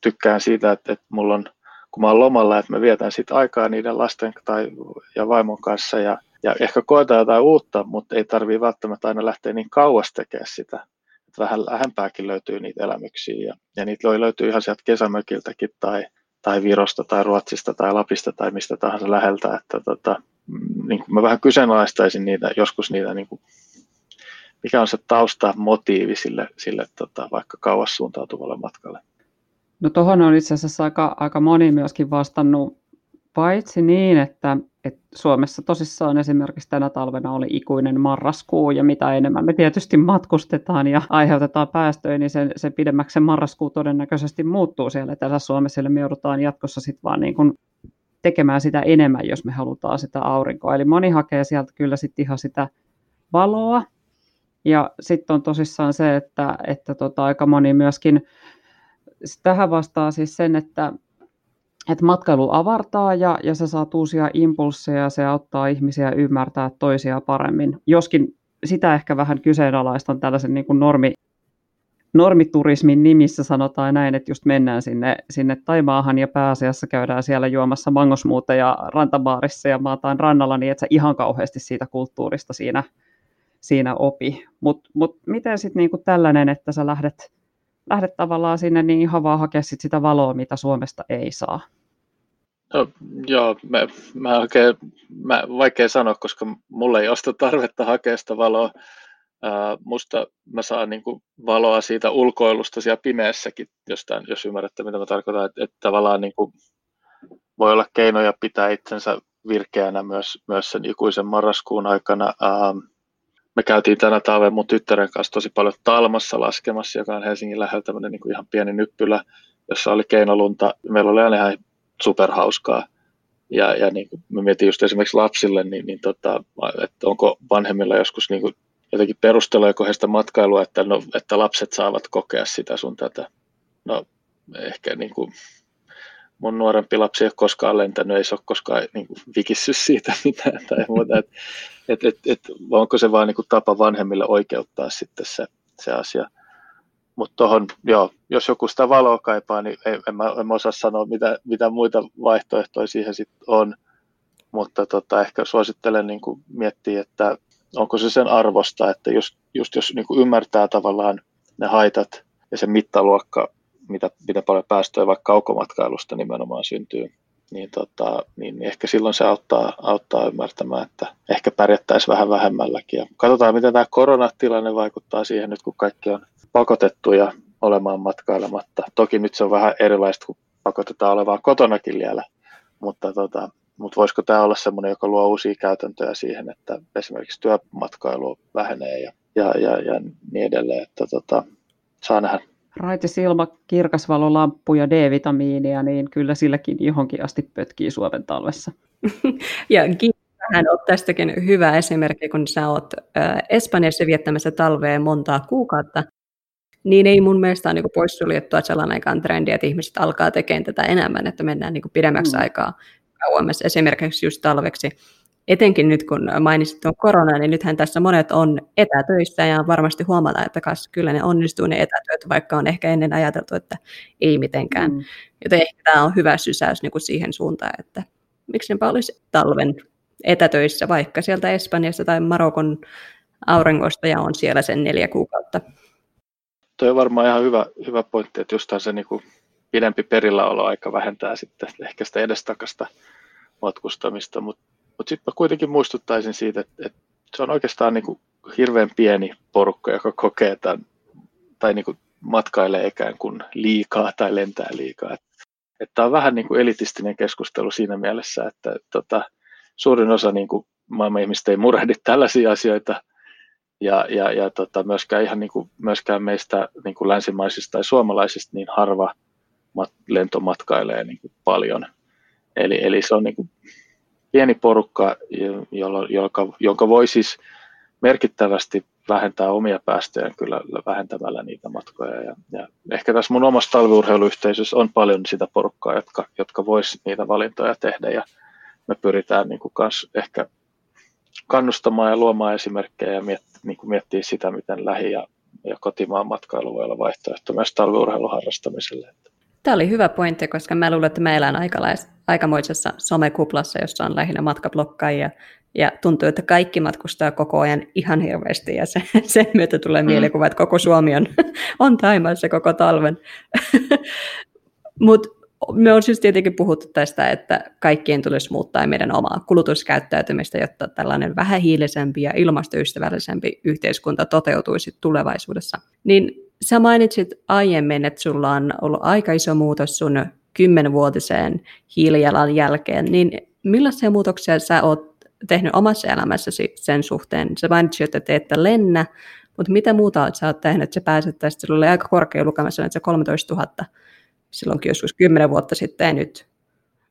tykkään siitä, että, että mulla on, kun mä oon lomalla, että mä vietän sit aikaa niiden lasten tai, ja vaimon kanssa ja, ja ehkä koetaan jotain uutta, mutta ei tarvii välttämättä aina lähteä niin kauas tekemään sitä. Että vähän lähempääkin löytyy niitä elämyksiä ja, ja niitä voi löytyä ihan sieltä kesämökiltäkin tai, tai Virosta tai Ruotsista tai Lapista tai mistä tahansa läheltä, että tota, niin kuin mä vähän kyseenalaistaisin niitä, joskus niitä, niin kuin, mikä on se tausta motiivi sille, sille tota, vaikka kauas suuntautuvalle matkalle. No tuohon on itse asiassa aika, aika moni myöskin vastannut, paitsi niin, että, että Suomessa tosissaan esimerkiksi tänä talvena oli ikuinen marraskuu, ja mitä enemmän me tietysti matkustetaan ja aiheutetaan päästöjä, niin se, se pidemmäksi se marraskuu todennäköisesti muuttuu siellä Etelä-Suomessa, eli me joudutaan jatkossa sitten vaan niin kuin tekemään sitä enemmän, jos me halutaan sitä aurinkoa. Eli moni hakee sieltä kyllä sitten ihan sitä valoa, ja sitten on tosissaan se, että, että tota, aika moni myöskin tähän vastaa siis sen, että, että matkailu avartaa ja, ja se saa uusia impulseja, se auttaa ihmisiä ymmärtää toisia paremmin. Joskin sitä ehkä vähän kyseenalaistan tällaisen niin kuin normi, normiturismin nimissä sanotaan näin, että just mennään sinne, sinne Taimaahan ja pääasiassa käydään siellä juomassa mangosmuuteja rantabaarissa ja maataan rannalla, niin että sä ihan kauheasti siitä kulttuurista siinä, siinä opi. Mutta mut miten sitten niinku tällainen, että sä lähdet lähdet tavallaan sinne niin ihan vaan hakea sit sitä valoa, mitä Suomesta ei saa? No, joo, mä, mä oikein, mä, vaikea sanoa, koska mulla ei ole tarvetta hakea sitä valoa. Ää, musta mä saan niin kuin valoa siitä ulkoilusta siellä pimeässäkin, jostain, jos ymmärrätte mitä mä tarkoitan, että, että tavallaan niin kuin voi olla keinoja pitää itsensä virkeänä myös, myös sen ikuisen marraskuun aikana. Ää, me käytiin tänä talven mun tyttären kanssa tosi paljon Talmassa laskemassa, joka on Helsingin lähellä tämmöinen niin kuin ihan pieni nyppylä, jossa oli keinolunta. Meillä oli aina ihan superhauskaa. Ja, ja niin kuin mä mietin just esimerkiksi lapsille, niin, niin tota, että onko vanhemmilla joskus niin kuin jotenkin perusteluja kohdasta matkailua, että, no, että lapset saavat kokea sitä sun tätä. No ehkä niin kuin mun nuorempi lapsi ei ole koskaan lentänyt, ei se ole koskaan niin kuin, vikissyt siitä mitään tai muuta. Et, et, et, et, onko se vaan niin kuin, tapa vanhemmille oikeuttaa sitten se, se asia. Mutta tuohon, joo, jos joku sitä valoa kaipaa, niin en, en, mä, en mä osaa sanoa, mitä, mitä muita vaihtoehtoja siihen sitten on. Mutta tota, ehkä suosittelen niin kuin miettiä, että onko se sen arvosta, että just, just jos niin kuin ymmärtää tavallaan ne haitat ja se mittaluokka mitä, mitä paljon päästöjä vaikka kaukomatkailusta nimenomaan syntyy, niin, tota, niin ehkä silloin se auttaa, auttaa ymmärtämään, että ehkä pärjättäisiin vähän vähemmälläkin. Ja katsotaan, miten tämä koronatilanne vaikuttaa siihen nyt, kun kaikki on pakotettuja olemaan matkailematta. Toki nyt se on vähän erilaista, kun pakotetaan olemaan kotonakin vielä, mutta, tota, mutta voisiko tämä olla sellainen, joka luo uusia käytäntöjä siihen, että esimerkiksi työmatkailu vähenee ja, ja, ja, ja niin edelleen, että tota, saa nähdä. Raitis ilma, kirkasvalolamppu ja D-vitamiinia, niin kyllä silläkin johonkin asti pötkii Suomen talvessa. ja hän on tästäkin hyvä esimerkki, kun sä oot Espanjassa viettämässä talveen montaa kuukautta, niin ei mun mielestä ole niin poissuljettua sellainenkaan trendi, että ihmiset alkaa tekemään tätä enemmän, että mennään niin pidemmäksi mm. aikaa kauemmas, esimerkiksi just talveksi etenkin nyt kun mainitsit tuon korona, niin nythän tässä monet on etätöissä ja varmasti huomata, että kas, kyllä ne onnistuu ne etätyöt, vaikka on ehkä ennen ajateltu, että ei mitenkään. Mm. Joten ehkä tämä on hyvä sysäys niin kuin siihen suuntaan, että miksenpä olisi talven etätöissä, vaikka sieltä Espanjasta tai Marokon auringosta ja on siellä sen neljä kuukautta. Tuo on varmaan ihan hyvä, hyvä pointti, että just se niin kuin pidempi perilläoloaika vähentää sitten ehkä sitä edestakasta matkustamista, mutta mutta sitten mä kuitenkin muistuttaisin siitä, että, että se on oikeastaan niin kuin hirveän pieni porukka, joka kokee tämän, tai niin kuin matkailee ikään kuin liikaa tai lentää liikaa. Tämä on vähän niin kuin elitistinen keskustelu siinä mielessä, että tota, suurin osa niin kuin maailman ihmistä ei murehdi tällaisia asioita, ja, ja, ja tota, myöskään, ihan niin kuin, myöskään meistä niin kuin länsimaisista tai suomalaisista niin harva mat, lentomatkailee niin kuin paljon. Eli, eli se on niin kuin pieni porukka, jolla, joka, jonka voi siis merkittävästi vähentää omia päästöjä kyllä vähentämällä niitä matkoja. Ja, ja ehkä tässä mun omassa talviurheiluyhteisössä on paljon sitä porukkaa, jotka, jotka vois niitä valintoja tehdä ja me pyritään niin kuin kans ehkä kannustamaan ja luomaan esimerkkejä ja miet, niin kuin miettiä sitä, miten lähi- ja, ja kotimaan matkailu voi olla vaihtoehto myös talviurheilun harrastamiselle. Tämä oli hyvä pointti, koska mä luulen, että mä elän aikalais, aikamoisessa somekuplassa, jossa on lähinnä matkablokkaajia, ja tuntuu, että kaikki matkustaa koko ajan ihan hirveästi, ja se, sen myötä tulee mm. mielikuva, että koko Suomi on, on taimassa koko talven. Mutta me on siis tietenkin puhuttu tästä, että kaikkien tulisi muuttaa meidän omaa kulutuskäyttäytymistä, jotta tällainen vähähiilisempi ja ilmastoystävällisempi yhteiskunta toteutuisi tulevaisuudessa. Niin sä mainitsit aiemmin, että sulla on ollut aika iso muutos sun kymmenvuotiseen hiilijalanjälkeen, niin millaisia muutoksia sä oot tehnyt omassa elämässäsi sen suhteen? Sä mainitsit, että te ette lennä, mutta mitä muuta sä oot tehnyt, että sä pääset tästä, sulla oli aika korkea lukemassa, että se 13 000 silloinkin joskus 10 vuotta sitten ja nyt,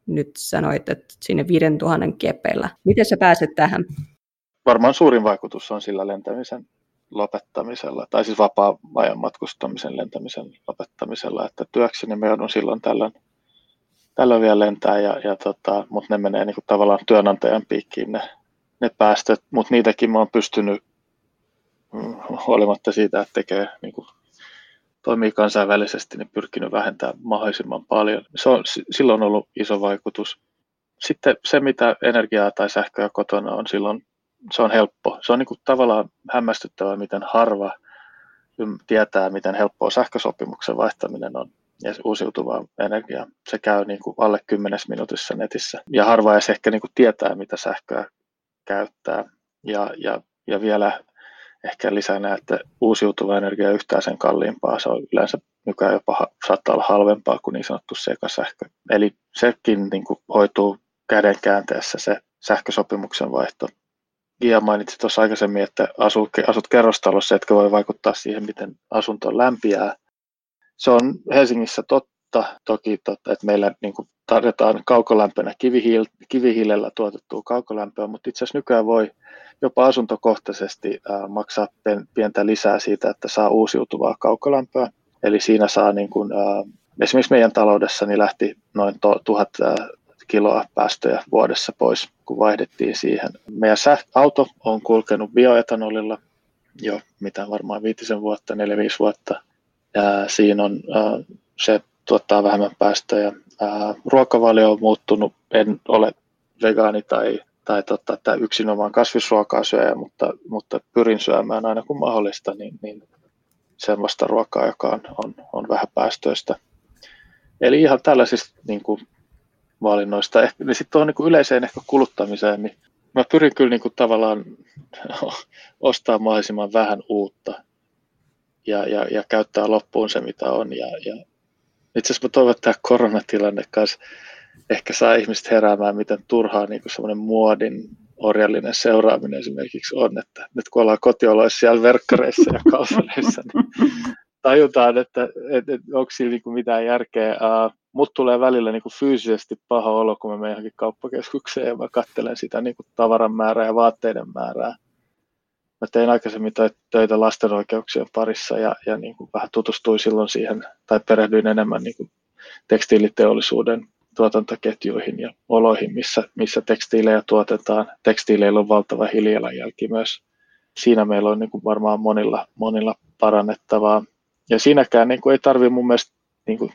nyt sanoit, että sinne 5000 keppeillä. Miten sä pääset tähän? Varmaan suurin vaikutus on sillä lentämisen lopettamisella, tai siis vapaa-ajan matkustamisen lentämisen lopettamisella, että työkseni me joudun silloin tällöin, tällöin vielä lentää, ja, ja tota, mutta ne menee niin kuin tavallaan työnantajan piikkiin ne, ne päästöt, mutta niitäkin mä oon pystynyt mm, huolimatta siitä, että tekee niin kuin toimii kansainvälisesti, niin pyrkinyt vähentämään mahdollisimman paljon. Se on, silloin on ollut iso vaikutus. Sitten se, mitä energiaa tai sähköä kotona on, silloin se on helppo. Se on niin kuin tavallaan hämmästyttävää, miten harva tietää, miten helppoa sähkösopimuksen vaihtaminen on ja uusiutuvaa energiaa. Se käy niin kuin alle 10 minuutissa netissä. Ja harva edes ehkä niin kuin tietää, mitä sähköä käyttää. Ja, ja, ja vielä ehkä lisänä, että uusiutuva energia on yhtään sen kalliimpaa. Se on yleensä nykyään jopa saattaa olla halvempaa kuin niin sanottu sekasähkö. Eli sekin niin kuin hoituu käden käänteessä se sähkösopimuksen vaihto. Gia mainitsi tuossa aikaisemmin, että asut, kerrostalossa, etkä voi vaikuttaa siihen, miten asunto lämpiää. Se on Helsingissä totta, toki totta, että meillä niin kuin tarjotaan kaukolämpönä kivihiil, kivihiilellä tuotettua kaukolämpöä, mutta itse asiassa nykyään voi jopa asuntokohtaisesti äh, maksaa pientä lisää siitä, että saa uusiutuvaa kaukolämpöä. Eli siinä saa niin kuin, äh, esimerkiksi meidän taloudessa niin lähti noin to, tuhat äh, kiloa päästöjä vuodessa pois, kun vaihdettiin siihen. Meidän auto on kulkenut bioetanolilla jo mitä varmaan viitisen vuotta, neljä, viisi vuotta. Ja siinä on, äh, se tuottaa vähemmän päästöjä. Ää, ruokavalio on muuttunut, en ole vegaani tai, tai tota, tai yksinomaan kasvisruokaa syöjä, mutta, mutta pyrin syömään aina kun mahdollista, niin, niin sellaista ruokaa, joka on, on, on vähän päästöistä. Eli ihan tällaisista niin kuin, valinnoista. Eh, niin sitten tuohon niin yleiseen ehkä kuluttamiseen, niin mä pyrin kyllä niin kuin, tavallaan ostaa mahdollisimman vähän uutta ja, ja, ja käyttää loppuun se, mitä on. Ja, ja itse asiassa mä toivon, että tämä koronatilanne kanssa ehkä saa ihmiset heräämään, miten turhaa niin semmoinen muodin orjallinen seuraaminen esimerkiksi on, että nyt kun ollaan kotioloissa siellä verkkareissa ja kalsareissa, niin tajutaan, että, että, että onko siinä niin mitään järkeä. Uh, Mutta tulee välillä niin kuin fyysisesti paha olo, kun mä menen johonkin kauppakeskukseen ja mä katselen sitä niin kuin tavaran määrää ja vaatteiden määrää mä tein aikaisemmin töitä lasten oikeuksien parissa ja, ja niin kuin vähän tutustuin silloin siihen tai perehdyin enemmän niin kuin tekstiiliteollisuuden tuotantoketjuihin ja oloihin, missä, missä tekstiilejä tuotetaan. Tekstiileillä on valtava hiilijalanjälki myös. Siinä meillä on niin kuin varmaan monilla, monilla parannettavaa. Ja siinäkään niin kuin ei tarvitse mun mielestä niin kuin,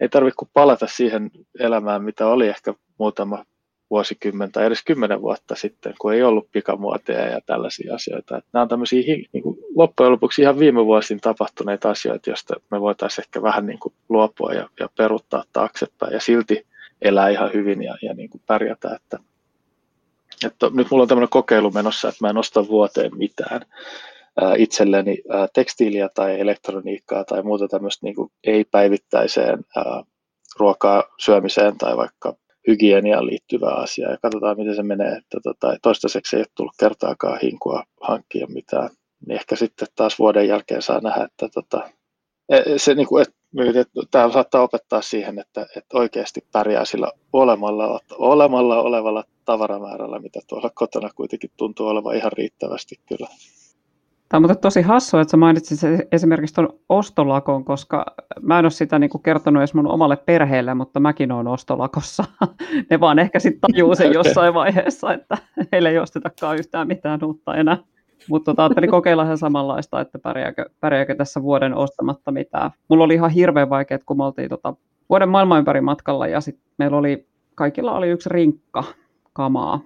ei tarvitse kuin palata siihen elämään, mitä oli ehkä muutama vuosikymmentä edes kymmenen vuotta sitten, kun ei ollut pikamuoteja ja tällaisia asioita. Että nämä on tämmöisiä niin kuin loppujen lopuksi ihan viime vuosina tapahtuneita asioita, joista me voitaisiin ehkä vähän niin kuin luopua ja, ja peruttaa taaksepäin ja silti elää ihan hyvin ja, ja niin kuin pärjätä. Että, että nyt mulla on tämmöinen kokeilu menossa, että mä en osta vuoteen mitään itselleni tekstiiliä tai elektroniikkaa tai muuta tämmöistä niin ei-päivittäiseen ruokaa syömiseen tai vaikka hygieniaan liittyvää asiaa ja katsotaan, miten se menee. Että tota, toistaiseksi ei ole tullut kertaakaan hinkua hankkia mitään. Niin ehkä sitten taas vuoden jälkeen saa nähdä, että tota, e, se, niin kuin, että tämä saattaa opettaa siihen, että, että oikeasti pärjää sillä olemalla, olemalla olevalla tavaramäärällä, mitä tuolla kotona kuitenkin tuntuu olevan ihan riittävästi kyllä. Tämä on mutta tosi hassua, että sä mainitsit esimerkiksi tuon ostolakon, koska mä en ole sitä niin kuin kertonut edes mun omalle perheelle, mutta mäkin olen ostolakossa. Ne vaan ehkä sitten tajuu sen jossain vaiheessa, että heille ei ostetakaan yhtään mitään uutta enää. Mutta tota, ajattelin kokeilla ihan samanlaista, että pärjääkö, pärjääkö tässä vuoden ostamatta mitään. Mulla oli ihan hirveän vaikea, kun me oltiin tota, vuoden maailman ympäri matkalla ja sitten meillä oli, kaikilla oli yksi rinkka kamaa.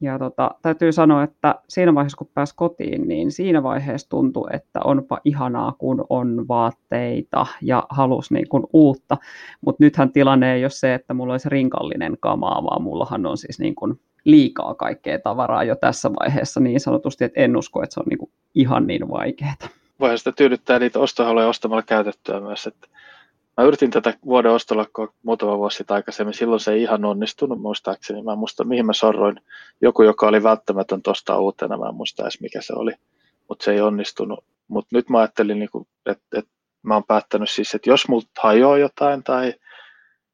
Ja tota, täytyy sanoa, että siinä vaiheessa kun pääsi kotiin, niin siinä vaiheessa tuntui, että onpa ihanaa, kun on vaatteita ja halus niin kuin uutta. Mutta nythän tilanne ei ole se, että mulla olisi rinkallinen kamaa, vaan mullahan on siis niin kuin liikaa kaikkea tavaraa jo tässä vaiheessa niin sanotusti, että en usko, että se on niin kuin ihan niin vaikeaa. Voihan sitä tyydyttää niitä ostohaluja ostamalla käytettyä myös. Että mä yritin tätä vuoden ostolakkoa muutama vuosi sitten aikaisemmin, silloin se ei ihan onnistunut muistaakseni. Mä en muista, mihin mä sorroin. Joku, joka oli välttämätön ostaa uutena, mä en muista edes mikä se oli, mutta se ei onnistunut. Mutta nyt mä ajattelin, niinku, että, että mä oon päättänyt siis, että jos multa hajoaa jotain tai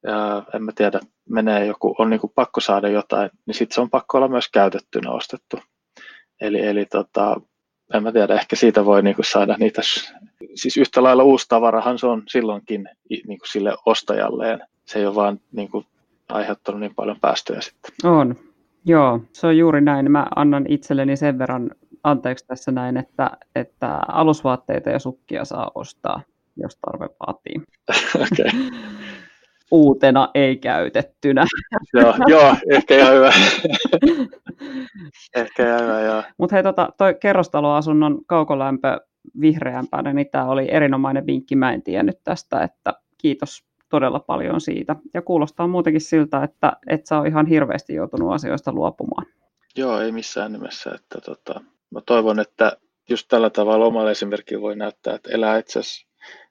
ja en mä tiedä, menee joku, on niin pakko saada jotain, niin sitten se on pakko olla myös käytettynä ostettu. Eli, eli tota, en mä tiedä, ehkä siitä voi niin saada niitä, siis yhtä lailla uusi tavarahan se on silloinkin niin kuin sille ostajalleen. Se ei ole vaan niin kuin aiheuttanut niin paljon päästöjä sitten. On, joo, se on juuri näin. Mä annan itselleni sen verran anteeksi tässä näin, että, että alusvaatteita ja sukkia saa ostaa, jos tarve vaatii. okay uutena ei käytettynä. joo, joo, ehkä ihan hyvä. ehkä ihan hyvä, joo. Mutta hei, tota, toi kerrostaloasunnon kaukolämpö vihreämpänä, niin tämä oli erinomainen vinkki. Mä en tiennyt tästä, että kiitos todella paljon siitä. Ja kuulostaa muutenkin siltä, että et sä ole ihan hirveästi joutunut asioista luopumaan. Joo, ei missään nimessä. Että tota, mä toivon, että just tällä tavalla omalla esimerkillä voi näyttää, että elää itse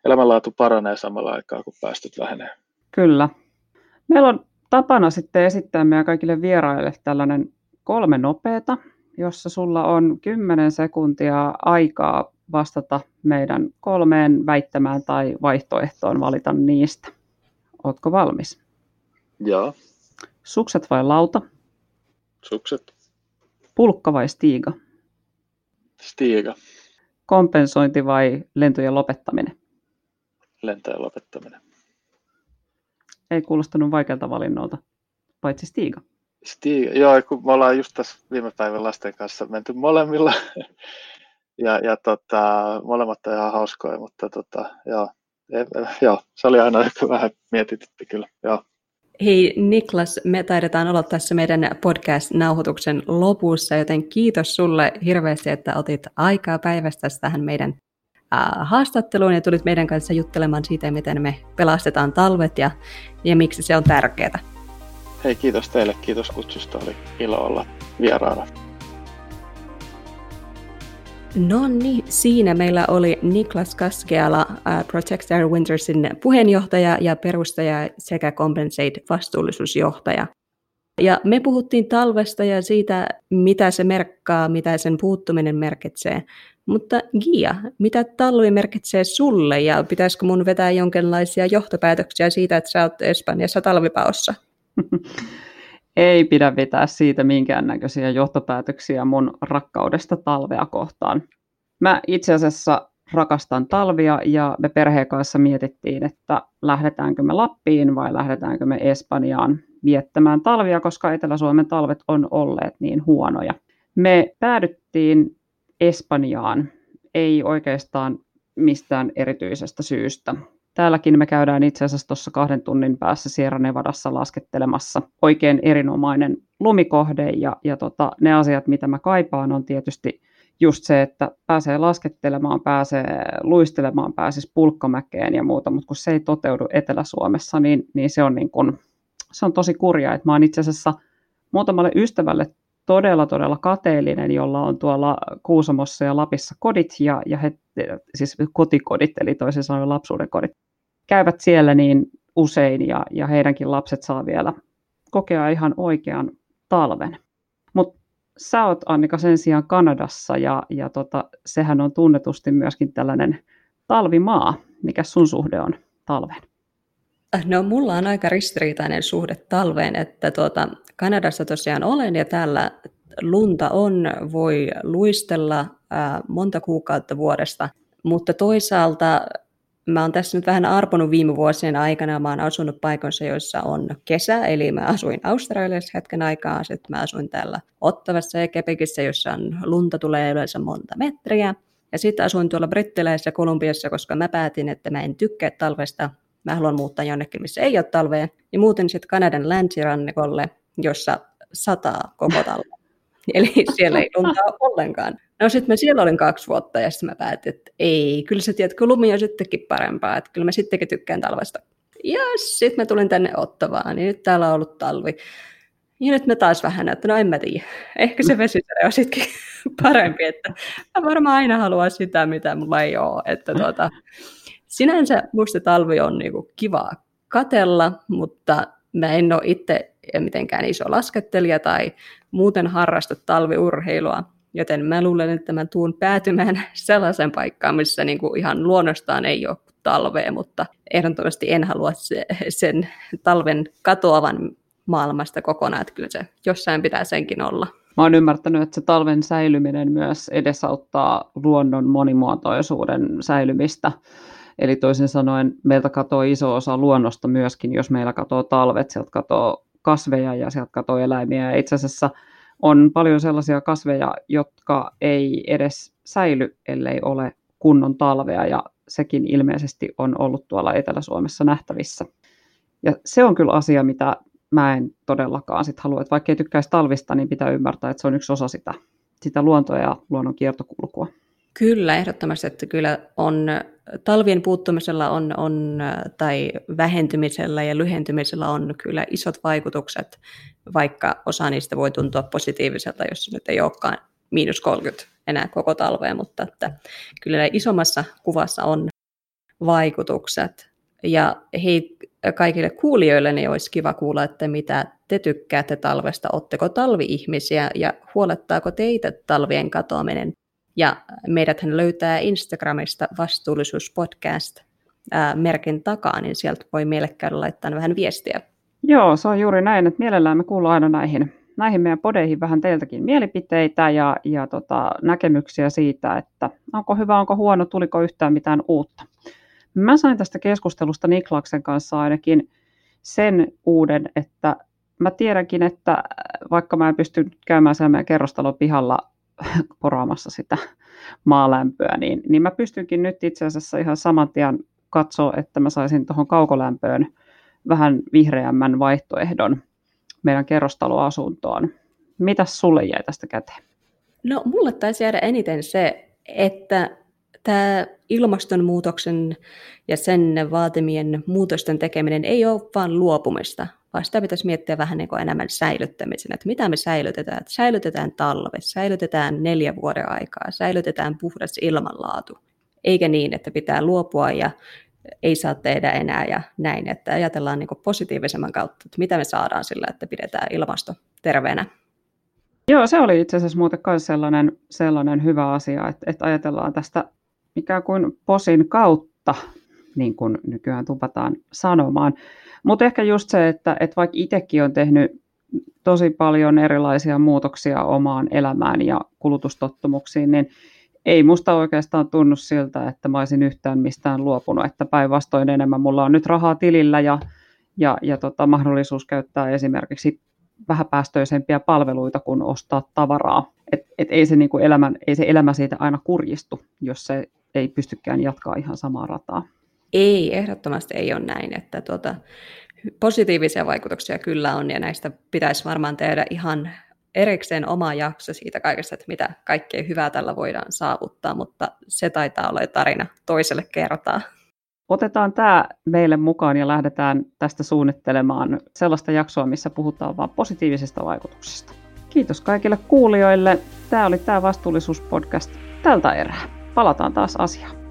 elämänlaatu paranee samalla aikaa, kun päästöt vähenee. Kyllä. Meillä on tapana sitten esittää meidän kaikille vieraille tällainen kolme nopeata, jossa sulla on 10 sekuntia aikaa vastata meidän kolmeen väittämään tai vaihtoehtoon valita niistä. Ootko valmis? Joo. Sukset vai lauta? Sukset. Pulkka vai stiiga? Stiiga. Kompensointi vai lentojen lopettaminen? Lentojen lopettaminen ei kuulostanut vaikealta valinnolta, paitsi Stiga. Stiga, joo, kun me ollaan just tässä viime päivän lasten kanssa menty molemmilla, ja, ja tota, molemmat on ihan hauskoja, mutta tota, joo, joo, se oli aina vähän mietitytti kyllä, joo. Hei Niklas, me taidetaan olla tässä meidän podcast-nauhoituksen lopussa, joten kiitos sulle hirveästi, että otit aikaa päivästä tähän meidän haastatteluun ja tulit meidän kanssa juttelemaan siitä, miten me pelastetaan talvet ja, ja miksi se on tärkeää. Hei, kiitos teille. Kiitos kutsusta. Oli ilo olla vieraana. No niin, siinä meillä oli Niklas Kaskeala, Project Air Wintersin puheenjohtaja ja perustaja sekä Compensate vastuullisuusjohtaja. Ja me puhuttiin talvesta ja siitä, mitä se merkkaa, mitä sen puuttuminen merkitsee. Mutta Gia, mitä talvi merkitsee sulle ja pitäisikö mun vetää jonkinlaisia johtopäätöksiä siitä, että sä oot Espanjassa talvipaossa? Ei pidä vetää siitä minkäännäköisiä johtopäätöksiä mun rakkaudesta talvea kohtaan. Mä itse asiassa rakastan talvia ja me perheen kanssa mietittiin, että lähdetäänkö me Lappiin vai lähdetäänkö me Espanjaan viettämään talvia, koska Etelä-Suomen talvet on olleet niin huonoja. Me päädyttiin Espanjaan, ei oikeastaan mistään erityisestä syystä. Täälläkin me käydään itse asiassa tuossa kahden tunnin päässä Sierra Nevadassa laskettelemassa. Oikein erinomainen lumikohde ja, ja tota, ne asiat, mitä mä kaipaan, on tietysti just se, että pääsee laskettelemaan, pääsee luistelemaan, pääsisi pulkkamäkeen ja muuta, mutta kun se ei toteudu Etelä-Suomessa, niin, niin se, on niin kun, se on tosi kurjaa. Että mä oon itse asiassa muutamalle ystävälle todella, todella kateellinen, jolla on tuolla Kuusamossa ja Lapissa kodit, ja, ja he, siis kotikodit, eli toisin sanoen lapsuuden kodit, käyvät siellä niin usein, ja, ja heidänkin lapset saa vielä kokea ihan oikean talven. Mutta sä oot Annika sen sijaan Kanadassa, ja, ja tota, sehän on tunnetusti myöskin tällainen talvimaa. Mikä sun suhde on talven? No mulla on aika ristiriitainen suhde talveen, että tuota, Kanadassa tosiaan olen ja täällä lunta on, voi luistella ää, monta kuukautta vuodesta, mutta toisaalta mä oon tässä nyt vähän arponut viime vuosien aikana. Mä oon asunut paikoissa, joissa on kesä, eli mä asuin Australiassa hetken aikaa, sitten mä asuin täällä Ottavassa ja Kepekissä, jossa on lunta tulee yleensä monta metriä. Ja sitten asuin tuolla Brittiläisessä Kolumbiassa, koska mä päätin, että mä en tykkää talvesta. Mä haluan muuttaa jonnekin, missä ei ole talvea. Ja muuten sitten Kanadan länsirannikolle, jossa sataa koko talve. Eli siellä ei lunta ollenkaan. No sitten mä siellä olin kaksi vuotta ja sitten mä päätin, että ei, kyllä tiedät, kun lumi on sittenkin parempaa, että kyllä mä sittenkin tykkään talvesta. Ja sitten mä tulin tänne Ottavaan, niin nyt täällä on ollut talvi. Ja nyt mä taas vähän, että no en mä tiedä. Ehkä se vesisade on sittenkin parempi, että mä varmaan aina haluan sitä, mitä mulla ei ole. Että tuota, sinänsä musta talvi on niinku kiva katella, mutta mä en ole itse mitenkään iso laskettelija tai muuten harrasta talviurheilua, joten mä luulen, että mä tuun päätymään sellaisen paikkaan, missä niin kuin ihan luonnostaan ei ole talvea, mutta ehdottomasti en halua se, sen talven katoavan maailmasta kokonaan, että kyllä se jossain pitää senkin olla. Mä oon ymmärtänyt, että se talven säilyminen myös edesauttaa luonnon monimuotoisuuden säilymistä. Eli toisin sanoen meiltä katoaa iso osa luonnosta myöskin, jos meillä katoaa talvet, sieltä katoaa kasveja ja sieltä katoaa eläimiä. Ja itse asiassa on paljon sellaisia kasveja, jotka ei edes säily, ellei ole kunnon talvea, ja sekin ilmeisesti on ollut tuolla Etelä-Suomessa nähtävissä. Ja se on kyllä asia, mitä mä en todellakaan sit halua, että vaikka ei tykkäisi talvista, niin pitää ymmärtää, että se on yksi osa sitä, sitä luontoa ja luonnon kiertokulkua. Kyllä, ehdottomasti, että kyllä on talvien puuttumisella on, on, tai vähentymisellä ja lyhentymisellä on kyllä isot vaikutukset, vaikka osa niistä voi tuntua positiiviselta, jos nyt ei olekaan miinus 30 enää koko talvea, mutta että kyllä isommassa kuvassa on vaikutukset. Ja hei, kaikille kuulijoille niin olisi kiva kuulla, että mitä te tykkäätte talvesta, otteko talvi-ihmisiä ja huolettaako teitä talvien katoaminen ja meidät hän löytää Instagramista vastuullisuuspodcast merkin takaa, niin sieltä voi meille käydä laittaa vähän viestiä. Joo, se on juuri näin, että mielellään me kuullaan aina näihin, näihin meidän podeihin vähän teiltäkin mielipiteitä ja, ja tota, näkemyksiä siitä, että onko hyvä, onko huono, tuliko yhtään mitään uutta. Mä sain tästä keskustelusta Niklaksen kanssa ainakin sen uuden, että mä tiedänkin, että vaikka mä en pysty käymään siellä meidän kerrostalon pihalla poraamassa sitä maalämpöä, niin, niin mä pystynkin nyt itse asiassa ihan saman tien katsoa, että mä saisin tuohon kaukolämpöön vähän vihreämmän vaihtoehdon meidän kerrostaloasuntoon. Mitäs sulle jäi tästä käteen? No mulle taisi jäädä eniten se, että tämä ilmastonmuutoksen ja sen vaatimien muutosten tekeminen ei ole vain luopumista, vaan sitä pitäisi miettiä vähän niin kuin enemmän säilyttämisen, että mitä me säilytetään. Että säilytetään talve, säilytetään neljä vuoden aikaa, säilytetään puhdas ilmanlaatu, eikä niin, että pitää luopua ja ei saa tehdä enää ja näin, että ajatellaan niin positiivisemman kautta, että mitä me saadaan sillä, että pidetään ilmasto terveenä. Joo, se oli itse asiassa muuten myös sellainen, sellainen hyvä asia, että, että ajatellaan tästä ikään kuin posin kautta, niin kuin nykyään tupataan sanomaan. Mutta ehkä just se, että, että vaikka itsekin on tehnyt tosi paljon erilaisia muutoksia omaan elämään ja kulutustottumuksiin, niin ei musta oikeastaan tunnu siltä, että mä olisin yhtään mistään luopunut, että päinvastoin enemmän mulla on nyt rahaa tilillä ja, ja, ja tota, mahdollisuus käyttää esimerkiksi vähäpäästöisempiä palveluita kuin ostaa tavaraa. Et, et ei, se niinku elämän, ei se elämä siitä aina kurjistu, jos se ei pystykään jatkaa ihan samaa rataa. Ei, ehdottomasti ei ole näin, että tuota, positiivisia vaikutuksia kyllä on, ja näistä pitäisi varmaan tehdä ihan erikseen oma jakso siitä kaikesta, että mitä kaikkea hyvää tällä voidaan saavuttaa, mutta se taitaa olla tarina toiselle kertaa. Otetaan tämä meille mukaan ja lähdetään tästä suunnittelemaan sellaista jaksoa, missä puhutaan vain positiivisista vaikutuksista. Kiitos kaikille kuulijoille. Tämä oli tämä vastuullisuuspodcast tältä erää. Palataan taas asiaan.